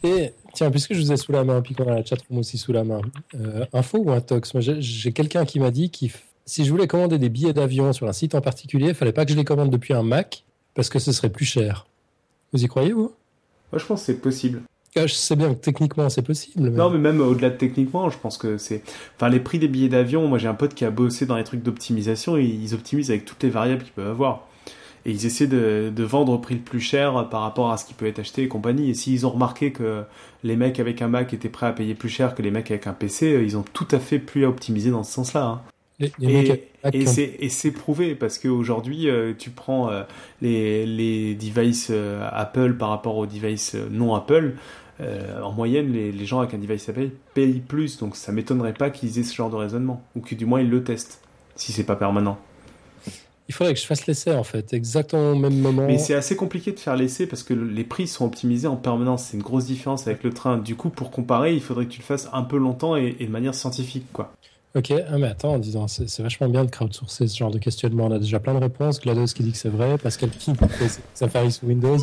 Et tiens, puisque je vous ai sous la main, puis qu'on a la chatroom aussi sous la main, euh, info ou un tox? Moi, j'ai- j'ai quelqu'un qui m'a dit que si je voulais commander des billets d'avion sur un site en particulier, il fallait pas que je les commande depuis un Mac parce que ce serait plus cher. Vous y croyez, vous? Moi, je pense que c'est possible. Ah, Je sais bien que techniquement c'est possible. Mais... Non, mais même au-delà de techniquement, je pense que c'est. Enfin, les prix des billets d'avion, moi j'ai un pote qui a bossé dans les trucs d'optimisation et ils optimisent avec toutes les variables qu'ils peuvent avoir. Et ils essaient de, de vendre au prix le plus cher par rapport à ce qui peut être acheté et compagnie. Et s'ils ont remarqué que les mecs avec un Mac étaient prêts à payer plus cher que les mecs avec un PC, euh, ils ont tout à fait plus à optimiser dans ce sens-là. hein. Et, avec et c'est et c'est prouvé parce qu'aujourd'hui, euh, tu prends euh, les, les devices euh, Apple par rapport aux devices non Apple. Euh, en moyenne, les, les gens avec un device Apple payent plus, donc ça m'étonnerait pas qu'ils aient ce genre de raisonnement, ou que du moins ils le testent, si c'est pas permanent. il faudrait que je fasse l'essai en fait, exactement au même moment. Mais c'est assez compliqué de faire l'essai parce que le- les prix sont optimisés en permanence, c'est une grosse différence avec le train. Du coup, pour comparer, il faudrait que tu le fasses un peu longtemps et, et de manière scientifique, quoi. Ok, ah mais attends, en disant, c'est vachement bien de crowdsourcer ce genre de questionnement. On a déjà plein de réponses. GLaDOS qui dit que c'est vrai, Pascal qui dit que Safari sous Windows.